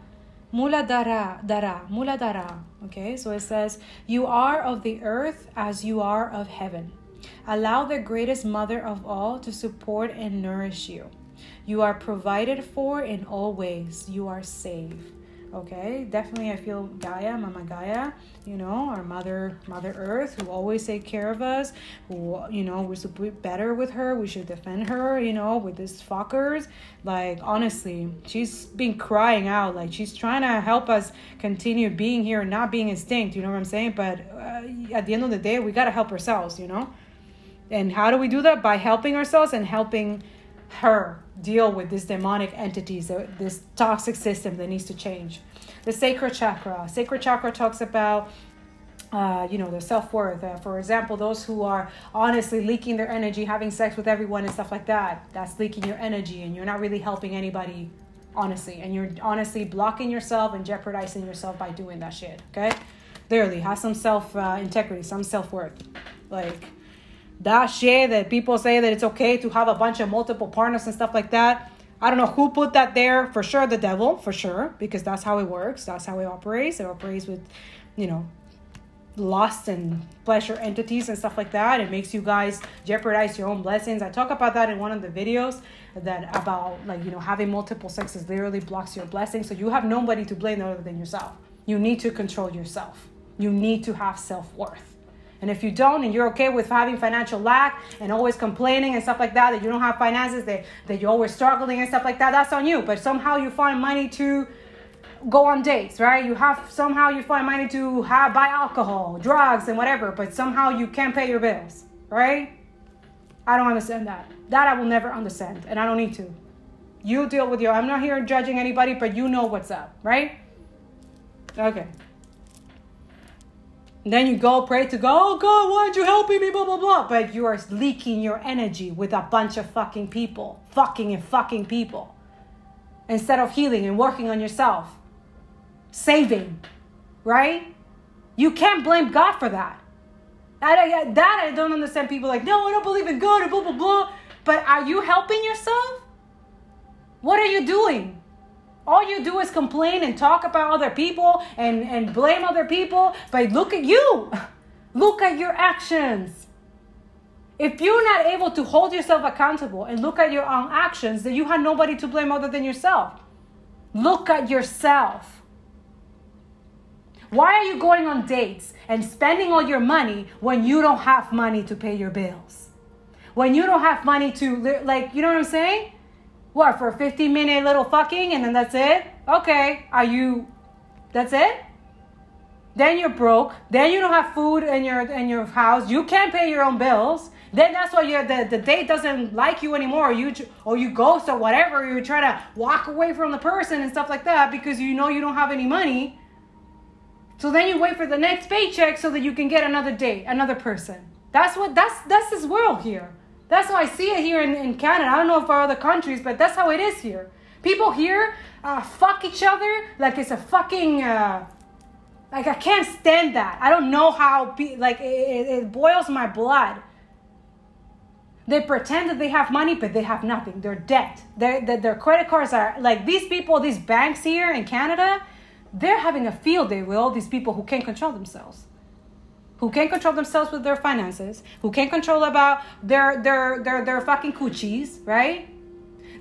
mula dara, dara, mula dara. Okay, so it says, You are of the earth as you are of heaven. Allow the greatest mother of all to support and nourish you. You are provided for in all ways. You are safe okay definitely i feel gaia mama gaia you know our mother mother earth who always take care of us who you know we're supposed to be better with her we should defend her you know with these fuckers. Like honestly she's been crying out like she's trying to help us continue being here and not being extinct you know what i'm saying? But uh, at the end of the day we got to help ourselves you know? And how do we do that? By helping ourselves and helping her deal with these demonic entities, this toxic system that needs to change. The sacral chakra. Sacral chakra talks about uh, you know, their self worth. Uh, for example, those who are honestly leaking their energy, having sex with everyone and stuff like that, that's leaking your energy and you're not really helping anybody, honestly. And you're honestly blocking yourself and jeopardizing yourself by doing that shit, okay? Literally, have some self uh, integrity, some self worth. Like, that shit that people say that it's okay to have a bunch of multiple partners and stuff like that. I don't know who put that there. For sure, the devil, for sure, because that's how it works. That's how it operates. It operates with, you know, lust and pleasure entities and stuff like that. It makes you guys jeopardize your own blessings. I talk about that in one of the videos that about like you know having multiple sexes literally blocks your blessings. So you have nobody to blame other than yourself. You need to control yourself. You need to have self worth. And if you don't, and you're okay with having financial lack and always complaining and stuff like that, that you don't have finances, that, that you're always struggling and stuff like that, that's on you. But somehow you find money to go on dates, right? You have somehow you find money to have buy alcohol, drugs, and whatever, but somehow you can't pay your bills, right? I don't understand that. That I will never understand, and I don't need to. You deal with your. I'm not here judging anybody, but you know what's up, right? Okay. Then you go pray to God, oh God, why aren't you helping me? Blah, blah, blah. But you are leaking your energy with a bunch of fucking people. Fucking and fucking people. instead of healing and working on yourself, saving, right? You can't blame God for that. I, that I don't understand. People like, no, I don't believe in God, blah, blah, blah. But are you helping yourself? What are you doing? All you do is complain and talk about other people and, and blame other people. But look at you. Look at your actions. If you're not able to hold yourself accountable and look at your own actions, then you have nobody to blame other than yourself. Look at yourself. Why are you going on dates and spending all your money when you don't have money to pay your bills? When you don't have money to, like, you know what I'm saying? What, for a 15 minute little fucking and then that's it? Okay, are you, that's it? Then you're broke. Then you don't have food in your in your house. You can't pay your own bills. Then that's why you the, the date doesn't like you anymore. Or you or you ghost or whatever. You try to walk away from the person and stuff like that because you know you don't have any money. So then you wait for the next paycheck so that you can get another date, another person. That's what that's that's this world here. That's how I see it here in, in Canada. I don't know for other countries, but that's how it is here. People here uh, fuck each other like it's a fucking uh, like I can't stand that. I don't know how like it, it boils my blood. They pretend that they have money, but they have nothing. They're debt. Their, their, their credit cards are like these people, these banks here in Canada, they're having a field day with all these people who can't control themselves who can't control themselves with their finances, who can't control about their their their their fucking coochies, right?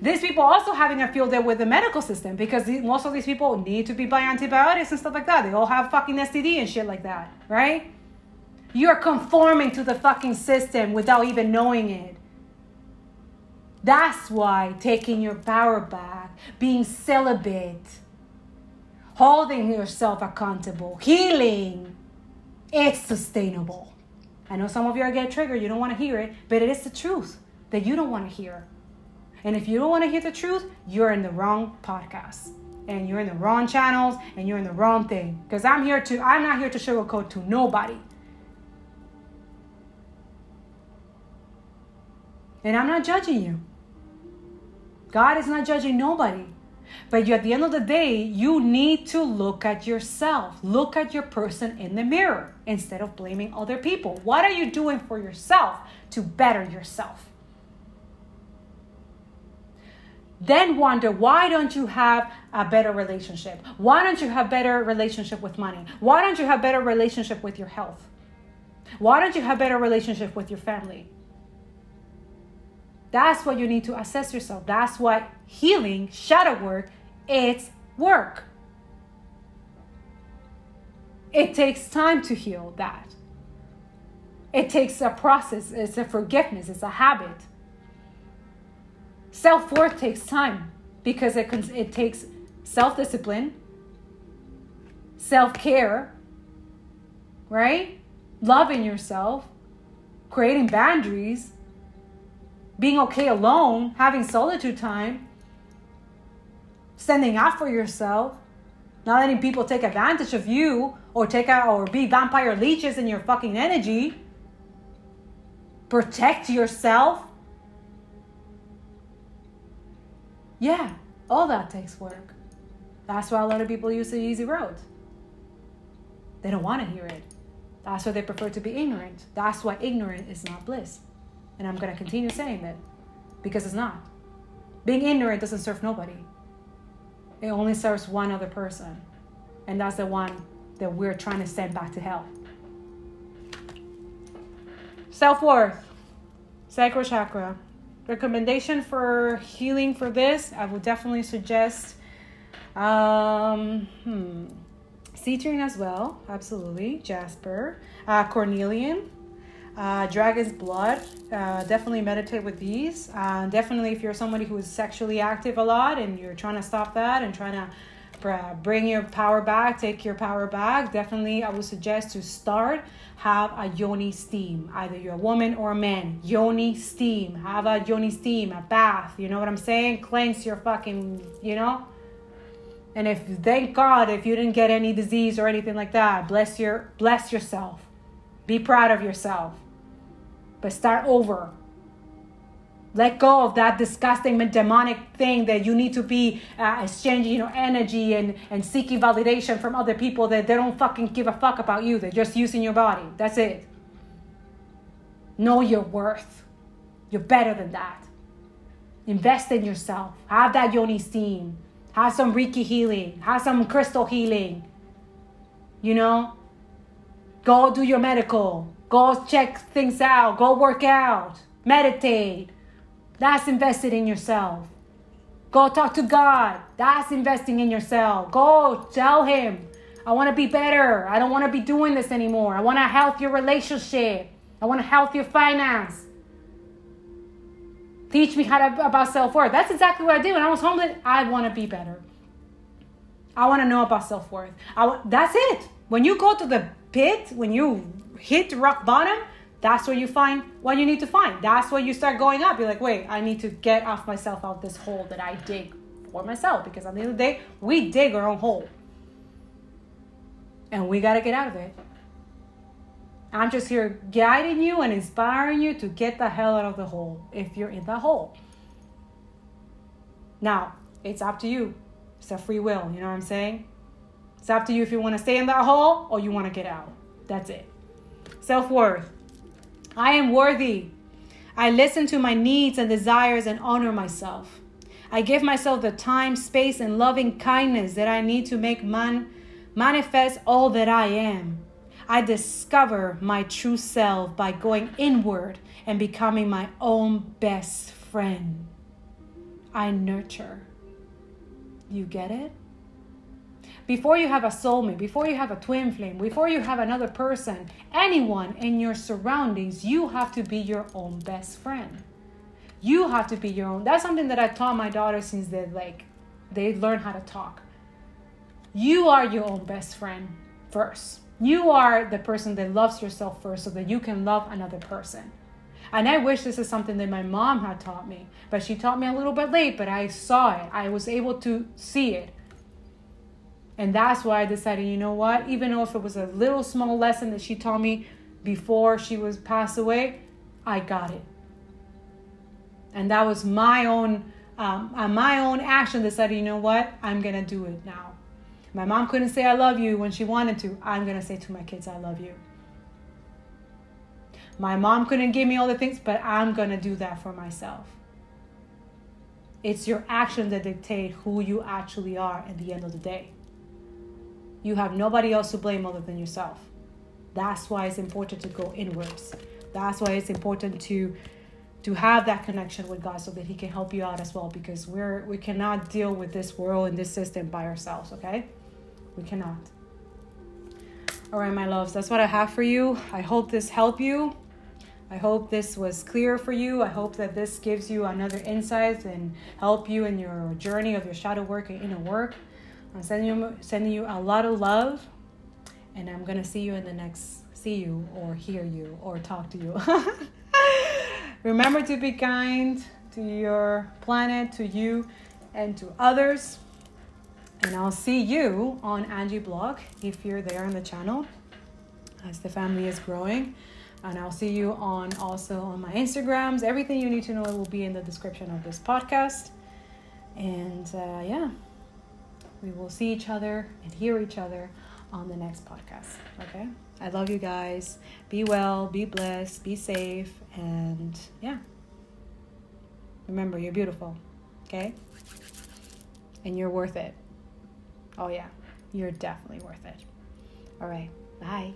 These people also having a field day with the medical system because most of these people need to be by antibiotics and stuff like that. They all have fucking STD and shit like that, right? You're conforming to the fucking system without even knowing it. That's why taking your power back, being celibate, holding yourself accountable, healing, it's sustainable. I know some of you are getting triggered, you don't want to hear it, but it is the truth that you don't want to hear. And if you don't want to hear the truth, you're in the wrong podcast. And you're in the wrong channels and you're in the wrong thing. Because I'm here to, I'm not here to sugarcoat to nobody. And I'm not judging you. God is not judging nobody. But you, at the end of the day, you need to look at yourself. Look at your person in the mirror instead of blaming other people. What are you doing for yourself to better yourself? Then wonder why don't you have a better relationship? Why don't you have better relationship with money? Why don't you have better relationship with your health? Why don't you have better relationship with your family? That's what you need to assess yourself. That's what healing, shadow work, it's work. It takes time to heal that. It takes a process, it's a forgiveness, it's a habit. Self worth takes time because it, it takes self discipline, self care, right? Loving yourself, creating boundaries, being okay alone, having solitude time, standing out for yourself, not letting people take advantage of you or take out or be vampire leeches in your fucking energy. Protect yourself. Yeah, all that takes work. That's why a lot of people use the easy road. They don't want to hear it. That's why they prefer to be ignorant. That's why ignorant is not bliss. And I'm going to continue saying that because it's not. Being ignorant doesn't serve nobody, it only serves one other person. And that's the one that we're trying to send back to hell. Self worth, sacral chakra. Recommendation for healing for this, I would definitely suggest um, hmm, citrine as well, absolutely. Jasper, uh, cornelian, uh, dragon's blood. Uh, definitely meditate with these. Uh, definitely, if you're somebody who is sexually active a lot and you're trying to stop that and trying to bring your power back, take your power back, definitely I would suggest to start have a yoni steam. Either you're a woman or a man. Yoni steam. Have a yoni steam, a bath. You know what I'm saying? Cleanse your fucking, you know? And if thank God if you didn't get any disease or anything like that, bless your bless yourself. Be proud of yourself but start over. Let go of that disgusting demonic thing that you need to be uh, exchanging you know, energy and, and seeking validation from other people that they don't fucking give a fuck about you. They're just using your body. That's it. Know your worth. You're better than that. Invest in yourself. Have that yoni steam. Have some Reiki healing. Have some crystal healing. You know? Go do your medical. Go check things out. Go work out. Meditate. That's invested in yourself. Go talk to God. That's investing in yourself. Go tell Him, I want to be better. I don't want to be doing this anymore. I want a healthier relationship. I want a healthier finance. Teach me how to about self worth. That's exactly what I did when I was homeless. I want to be better. I want to know about self worth. That's it. When you go to the pit, when you hit rock bottom, that's where you find what you need to find. That's where you start going up. You're like, wait, I need to get off myself out this hole that I dig for myself. Because at the end of the day, we dig our own hole. And we got to get out of it. I'm just here guiding you and inspiring you to get the hell out of the hole if you're in the hole. Now, it's up to you. It's a free will, you know what I'm saying? It's up to you if you want to stay in that hole or you want to get out. That's it. Self worth. I am worthy. I listen to my needs and desires and honor myself. I give myself the time, space, and loving kindness that I need to make man manifest all that I am. I discover my true self by going inward and becoming my own best friend. I nurture. You get it? Before you have a soulmate, before you have a twin flame, before you have another person, anyone in your surroundings, you have to be your own best friend. You have to be your own. That's something that I taught my daughter since they like they learn how to talk. You are your own best friend first. You are the person that loves yourself first so that you can love another person. And I wish this is something that my mom had taught me, but she taught me a little bit late, but I saw it. I was able to see it. And that's why I decided, you know what? Even though if it was a little small lesson that she taught me before she was passed away, I got it. And that was my own, um, my own action. Decided, you know what? I'm gonna do it now. My mom couldn't say I love you when she wanted to. I'm to say to my kids, I love you. My mom couldn't give me all the things, but I'm to do that for myself. It's your actions that dictate who you actually are at the end of the day. You have nobody else to blame other than yourself. That's why it's important to go inwards. That's why it's important to to have that connection with God so that he can help you out as well because we're we cannot deal with this world and this system by ourselves, okay? We cannot. All right, my loves, that's what I have for you. I hope this helped you. I hope this was clear for you. I hope that this gives you another insight and help you in your journey of your shadow work and inner work. I'm sending you sending you a lot of love, and I'm gonna see you in the next see you or hear you or talk to you. Remember to be kind to your planet, to you, and to others. And I'll see you on Angie Blog if you're there on the channel as the family is growing. And I'll see you on also on my Instagrams. Everything you need to know will be in the description of this podcast. And uh, yeah, we will see each other and hear each other on the next podcast. Okay? I love you guys. Be well, be blessed, be safe, and yeah. Remember, you're beautiful. Okay? And you're worth it. Oh, yeah, you're definitely worth it. All right, bye.